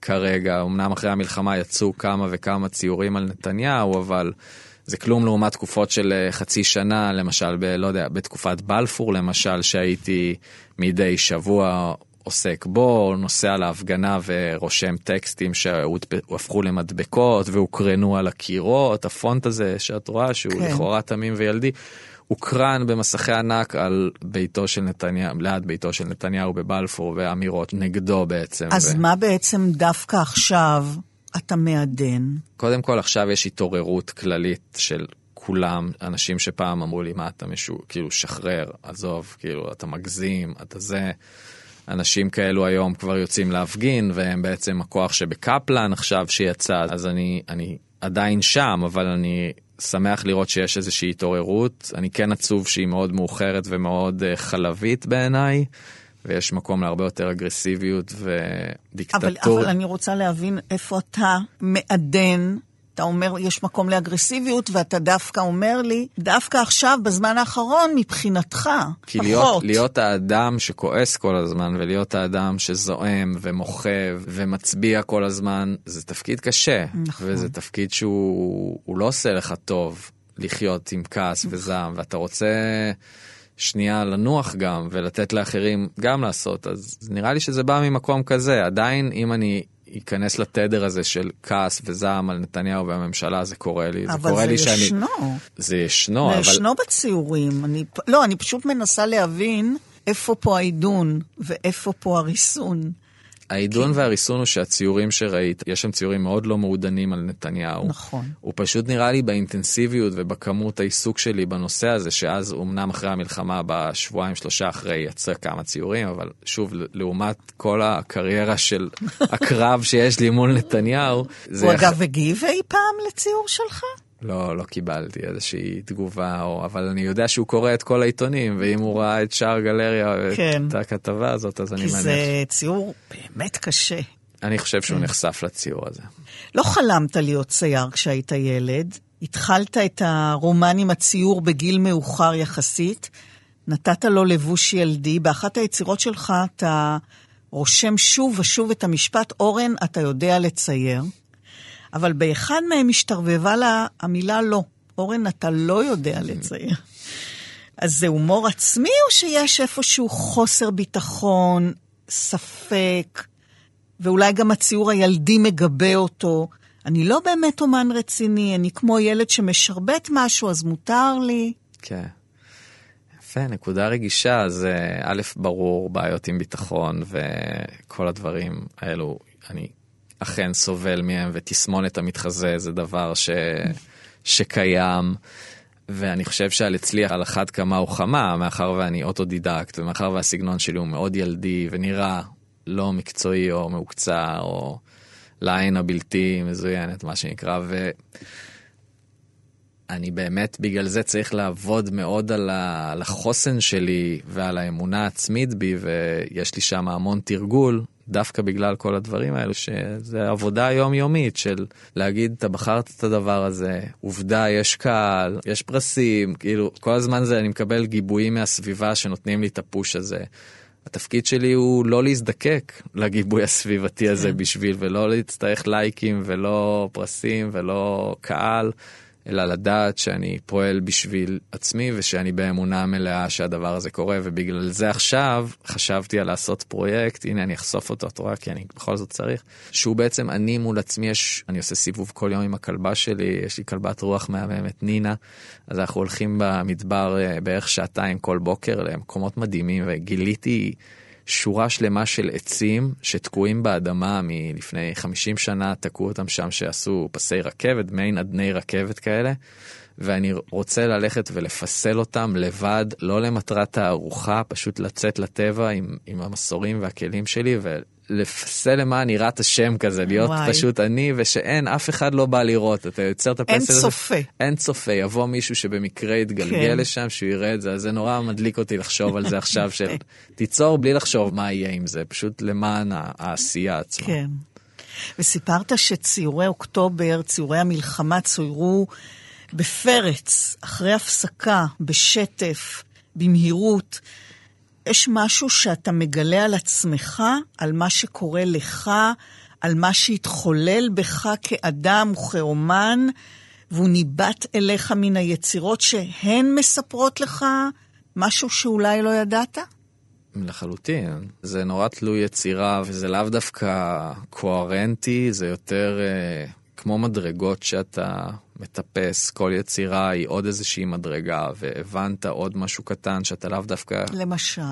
כרגע. אמנם אחרי המלחמה יצאו כמה וכמה ציורים על נתניהו, אבל זה כלום לעומת תקופות של אה, חצי שנה, למשל, ב, לא יודע, בתקופת בלפור למשל, שהייתי מדי שבוע עוסק בו, נוסע להפגנה ורושם טקסטים שהפכו למדבקות והוקרנו על הקירות, הפונט הזה שאת רואה שהוא כן. לכאורה תמים וילדי. הוקרן במסכי ענק על ביתו של נתניהו, ליד ביתו של נתניהו בבלפור, ואמירות נגדו בעצם. אז ו... מה בעצם דווקא עכשיו אתה מעדן? קודם כל עכשיו יש התעוררות כללית של כולם, אנשים שפעם אמרו לי, מה אתה משו... כאילו, שחרר, עזוב, כאילו, אתה מגזים, אתה זה. אנשים כאלו היום כבר יוצאים להפגין, והם בעצם הכוח שבקפלן עכשיו שיצא, אז אני, אני עדיין שם, אבל אני שמח לראות שיש איזושהי התעוררות. אני כן עצוב שהיא מאוד מאוחרת ומאוד uh, חלבית בעיניי, ויש מקום להרבה יותר אגרסיביות ודיקטטור. אבל, אבל אני רוצה להבין איפה אתה מעדן. אתה אומר, יש מקום לאגרסיביות, ואתה דווקא אומר לי, דווקא עכשיו, בזמן האחרון, מבחינתך, כי פחות. להיות, להיות האדם שכועס כל הזמן, ולהיות האדם שזועם ומוחה ומצביע כל הזמן, זה תפקיד קשה. נכון. וזה תפקיד שהוא הוא לא עושה לך טוב לחיות עם כעס נכון. וזעם, ואתה רוצה שנייה לנוח גם, ולתת לאחרים גם לעשות. אז נראה לי שזה בא ממקום כזה. עדיין, אם אני... ייכנס לתדר הזה של כעס וזעם על נתניהו והממשלה, זה קורה לי. זה אבל קורה זה לי שאני... ישנו. זה ישנו, זה אבל... ישנו בציורים. אני, לא, אני פשוט מנסה להבין איפה פה העידון ואיפה פה הריסון. העידון והריסון הוא שהציורים שראית, יש שם ציורים מאוד לא מעודנים על נתניהו. נכון. הוא פשוט נראה לי באינטנסיביות ובכמות העיסוק שלי בנושא הזה, שאז אמנם אחרי המלחמה, בשבועיים שלושה אחרי, יצא כמה ציורים, אבל שוב, לעומת כל הקריירה של הקרב שיש לי מול נתניהו. הוא יח- אגב הגיב אי פעם לציור שלך? לא, לא קיבלתי איזושהי תגובה, או... אבל אני יודע שהוא קורא את כל העיתונים, ואם הוא ראה את שער גלריה, כן. את הכתבה הזאת, אז אני כי מניח. זה ציור באמת קשה. אני חושב שהוא כן. נחשף לציור הזה. לא חלמת להיות צייר כשהיית ילד. התחלת את הרומן עם הציור בגיל מאוחר יחסית. נתת לו לבוש ילדי. באחת היצירות שלך אתה רושם שוב ושוב את המשפט, אורן, אתה יודע לצייר. אבל באחד מהם השתרבבה לה המילה לא. אורן, אתה לא יודע לצייר. אז זה הומור עצמי, או שיש איפשהו חוסר ביטחון, ספק, ואולי גם הציור הילדי מגבה אותו? אני לא באמת אומן רציני, אני כמו ילד שמשרבט משהו, אז מותר לי. כן. יפה, נקודה רגישה, זה א', ברור, בעיות עם ביטחון וכל הדברים האלו, אני אכן סובל מהם, ותסמונת המתחזה זה דבר ש... שקיים. ואני חושב שעל אצלי על אחת כמה וכמה, מאחר ואני אוטודידקט, ומאחר והסגנון שלי הוא מאוד ילדי ונראה לא מקצועי או מהוקצע, או לעין הבלתי מזוינת, מה שנקרא, ו... אני באמת בגלל זה צריך לעבוד מאוד על החוסן שלי ועל האמונה העצמית בי, ויש לי שם המון תרגול, דווקא בגלל כל הדברים האלו, שזה עבודה יומיומית של להגיד, אתה בחרת את הדבר הזה, עובדה, יש קהל, יש פרסים, כאילו, כל הזמן זה, אני מקבל גיבויים מהסביבה שנותנים לי את הפוש הזה. התפקיד שלי הוא לא להזדקק לגיבוי הסביבתי הזה בשביל, ולא להצטרך לייקים ולא פרסים ולא קהל. אלא לדעת שאני פועל בשביל עצמי ושאני באמונה מלאה שהדבר הזה קורה, ובגלל זה עכשיו חשבתי על לעשות פרויקט, הנה אני אחשוף אותו, את רואה? כי אני בכל זאת צריך, שהוא בעצם אני מול עצמי, יש, אני עושה סיבוב כל יום עם הכלבה שלי, יש לי כלבת רוח מהממת, נינה, אז אנחנו הולכים במדבר אה, בערך שעתיים כל בוקר למקומות מדהימים, וגיליתי... שורה שלמה של עצים שתקועים באדמה מלפני 50 שנה, תקעו אותם שם שעשו פסי רכבת, מעין אדני רכבת כאלה, ואני רוצה ללכת ולפסל אותם לבד, לא למטרת תערוכה, פשוט לצאת לטבע עם, עם המסורים והכלים שלי ולפסל למען יראת השם כזה, להיות וואי. פשוט אני, ושאין, אף אחד לא בא לראות, אתה יוצר את הפסל הזה. אין צופה. אין צופה, יבוא מישהו שבמקרה יתגלגל כן. לשם, שהוא יראה את זה, אז זה נורא מדליק אותי לחשוב על זה עכשיו, של תיצור בלי לחשוב מה יהיה עם זה, פשוט למען העשייה עצמה. כן. וסיפרת שציורי אוקטובר, ציורי המלחמה, צוירו בפרץ, אחרי הפסקה, בשטף, במהירות. יש משהו שאתה מגלה על עצמך, על מה שקורה לך, על מה שהתחולל בך כאדם וכאומן, והוא ניבט אליך מן היצירות שהן מספרות לך משהו שאולי לא ידעת? לחלוטין. זה נורא תלוי יצירה, וזה לאו דווקא קוהרנטי, זה יותר אה, כמו מדרגות שאתה מטפס. כל יצירה היא עוד איזושהי מדרגה, והבנת עוד משהו קטן שאתה לאו דווקא... למשל.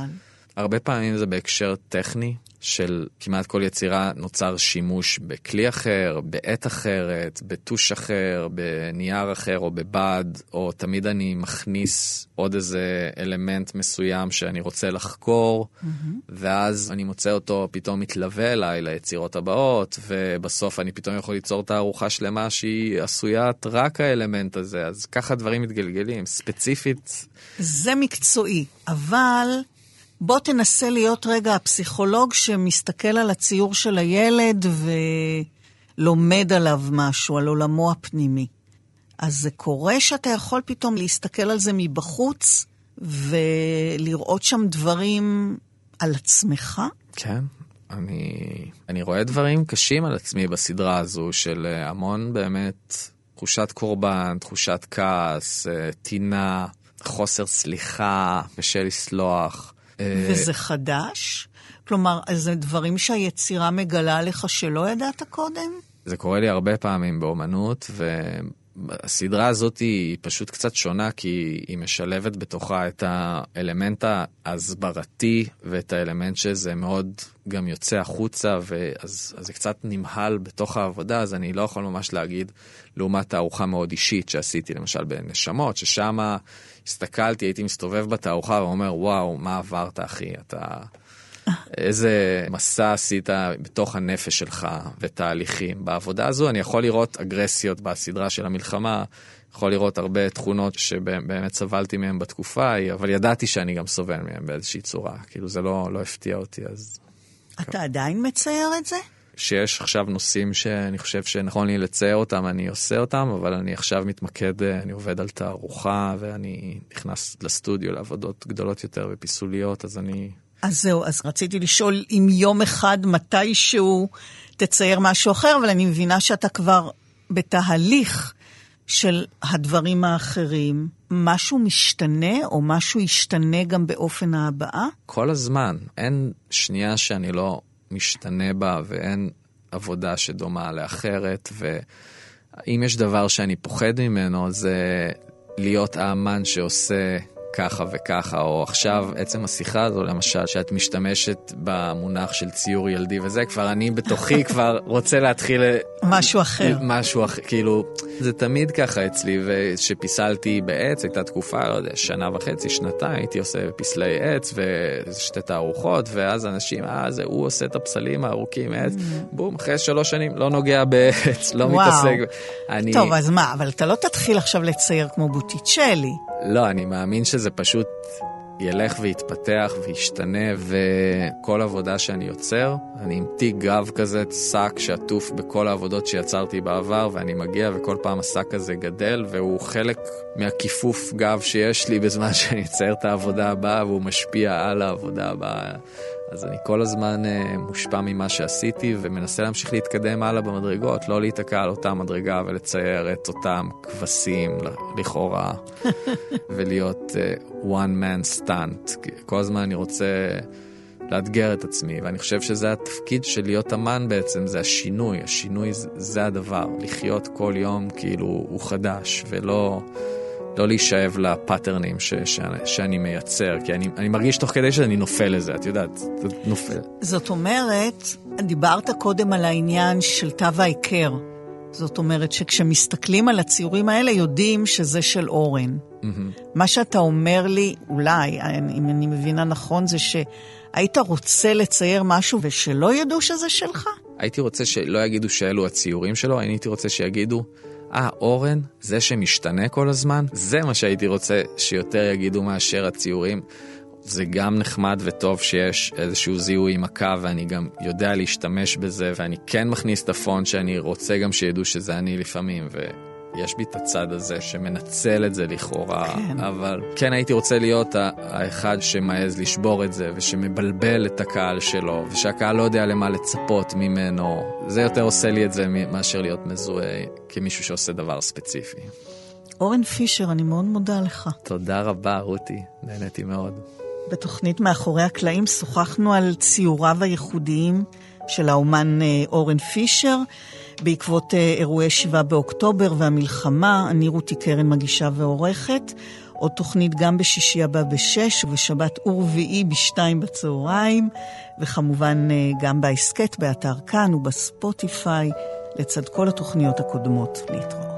הרבה פעמים זה בהקשר טכני, של כמעט כל יצירה נוצר שימוש בכלי אחר, בעת אחרת, בטוש אחר, בנייר אחר או בבד, או תמיד אני מכניס עוד איזה אלמנט מסוים שאני רוצה לחקור, mm-hmm. ואז אני מוצא אותו פתאום מתלווה אליי ליצירות הבאות, ובסוף אני פתאום יכול ליצור תערוכה שלמה שהיא עשוית רק האלמנט הזה, אז ככה דברים מתגלגלים, ספציפית. זה מקצועי, אבל... בוא תנסה להיות רגע הפסיכולוג שמסתכל על הציור של הילד ולומד עליו משהו, על עולמו הפנימי. אז זה קורה שאתה יכול פתאום להסתכל על זה מבחוץ ולראות שם דברים על עצמך? כן, אני, אני רואה דברים קשים על עצמי בסדרה הזו של אה, המון באמת תחושת קורבן, תחושת כעס, אה, טינה, חוסר סליחה, קשה לסלוח. וזה חדש? כלומר, זה דברים שהיצירה מגלה לך שלא ידעת קודם? זה קורה לי הרבה פעמים באומנות, והסדרה הזאת היא פשוט קצת שונה, כי היא משלבת בתוכה את האלמנט ההסברתי ואת האלמנט שזה מאוד גם יוצא החוצה, ואז זה קצת נמהל בתוך העבודה, אז אני לא יכול ממש להגיד, לעומת תערוכה מאוד אישית שעשיתי, למשל בנשמות, ששם הסתכלתי, הייתי מסתובב בתערוכה ואומר, וואו, מה עברת, אחי? אתה... איזה מסע עשית בתוך הנפש שלך ותהליכים. בעבודה הזו אני יכול לראות אגרסיות בסדרה של המלחמה, יכול לראות הרבה תכונות שבאמת סבלתי מהן בתקופה ההיא, אבל ידעתי שאני גם סובל מהן באיזושהי צורה. כאילו זה לא, לא הפתיע אותי, אז... אתה עדיין מצייר את זה? שיש עכשיו נושאים שאני חושב שנכון לי לצייר אותם, אני עושה אותם, אבל אני עכשיו מתמקד, אה, אני עובד על תערוכה, ואני נכנס לסטודיו לעבודות גדולות יותר ופיסוליות, אז אני... אז זהו, אז רציתי לשאול אם יום אחד, מתישהו, תצייר משהו אחר, אבל אני מבינה שאתה כבר בתהליך של הדברים האחרים. משהו משתנה, או משהו ישתנה גם באופן ההבעה? כל הזמן. אין שנייה שאני לא משתנה בה ואין עבודה שדומה לאחרת, ואם יש דבר שאני פוחד ממנו זה להיות האמן שעושה ככה וככה, או עכשיו עצם השיחה הזו למשל, שאת משתמשת במונח של ציור ילדי וזה, כבר אני בתוכי כבר רוצה להתחיל... משהו אחר. משהו אחר, כאילו, זה תמיד ככה אצלי, וכשפיסלתי בעץ, הייתה תקופה, לא יודע, שנה וחצי, שנתיים, הייתי עושה פסלי עץ ושתי תערוכות, ואז אנשים, אה, זה הוא עושה את הפסלים הארוכים מעץ, mm. בום, אחרי שלוש שנים לא נוגע בעץ, לא. מתעסק. אני... טוב, אז מה, אבל אתה לא תתחיל עכשיו לצייר כמו בוטיצ'לי. לא, אני מאמין שזה פשוט ילך ויתפתח וישתנה, וכל עבודה שאני יוצר, אני עם תיק גב כזה, שק שעטוף בכל העבודות שיצרתי בעבר, ואני מגיע וכל פעם השק הזה גדל, והוא חלק מהכיפוף גב שיש לי בזמן שאני אצייר את העבודה הבאה, והוא משפיע על העבודה הבאה. אז אני כל הזמן uh, מושפע ממה שעשיתי ומנסה להמשיך להתקדם הלאה במדרגות, לא להיתקע על אותה מדרגה ולצייר את אותם כבשים לכאורה, ולהיות uh, one man stunt. כל הזמן אני רוצה לאתגר את עצמי, ואני חושב שזה התפקיד של להיות אמן בעצם, זה השינוי, השינוי זה, זה הדבר, לחיות כל יום כאילו הוא חדש, ולא... לא להישאב לפאטרנים ש, ש, שאני מייצר, כי אני, אני מרגיש תוך כדי שאני נופל לזה, את יודעת, נופל. זאת אומרת, דיברת קודם על העניין של תו ההיכר, זאת אומרת שכשמסתכלים על הציורים האלה, יודעים שזה של אורן. Mm-hmm. מה שאתה אומר לי, אולי, אם אני מבינה נכון, זה שהיית רוצה לצייר משהו ושלא ידעו שזה שלך? הייתי רוצה שלא יגידו שאלו הציורים שלו, הייתי רוצה שיגידו, אה, אורן, זה שמשתנה כל הזמן, זה מה שהייתי רוצה שיותר יגידו מאשר הציורים. זה גם נחמד וטוב שיש איזשהו זיהוי עם הקו ואני גם יודע להשתמש בזה ואני כן מכניס את הפונט שאני רוצה גם שידעו שזה אני לפעמים ויש בי את הצד הזה שמנצל את זה לכאורה, כן. אבל כן הייתי רוצה להיות האחד שמעז לשבור את זה ושמבלבל את הקהל שלו ושהקהל לא יודע למה לצפות ממנו. זה יותר עושה לי את זה מאשר להיות מזוהה כמישהו שעושה דבר ספציפי. אורן פישר, אני מאוד מודה לך. תודה רבה, רותי, נהניתי מאוד. בתוכנית מאחורי הקלעים שוחחנו על ציוריו הייחודיים של האומן אה, אורן פישר. בעקבות אה, אירועי 7 באוקטובר והמלחמה, אני רותי קרן מגישה ועורכת. עוד תוכנית גם בשישי הבא בשש, ובשבת ורביעי בשתיים בצהריים, וכמובן אה, גם בהסכת, באתר כאן ובספוטיפיי, לצד כל התוכניות הקודמות. להתראות.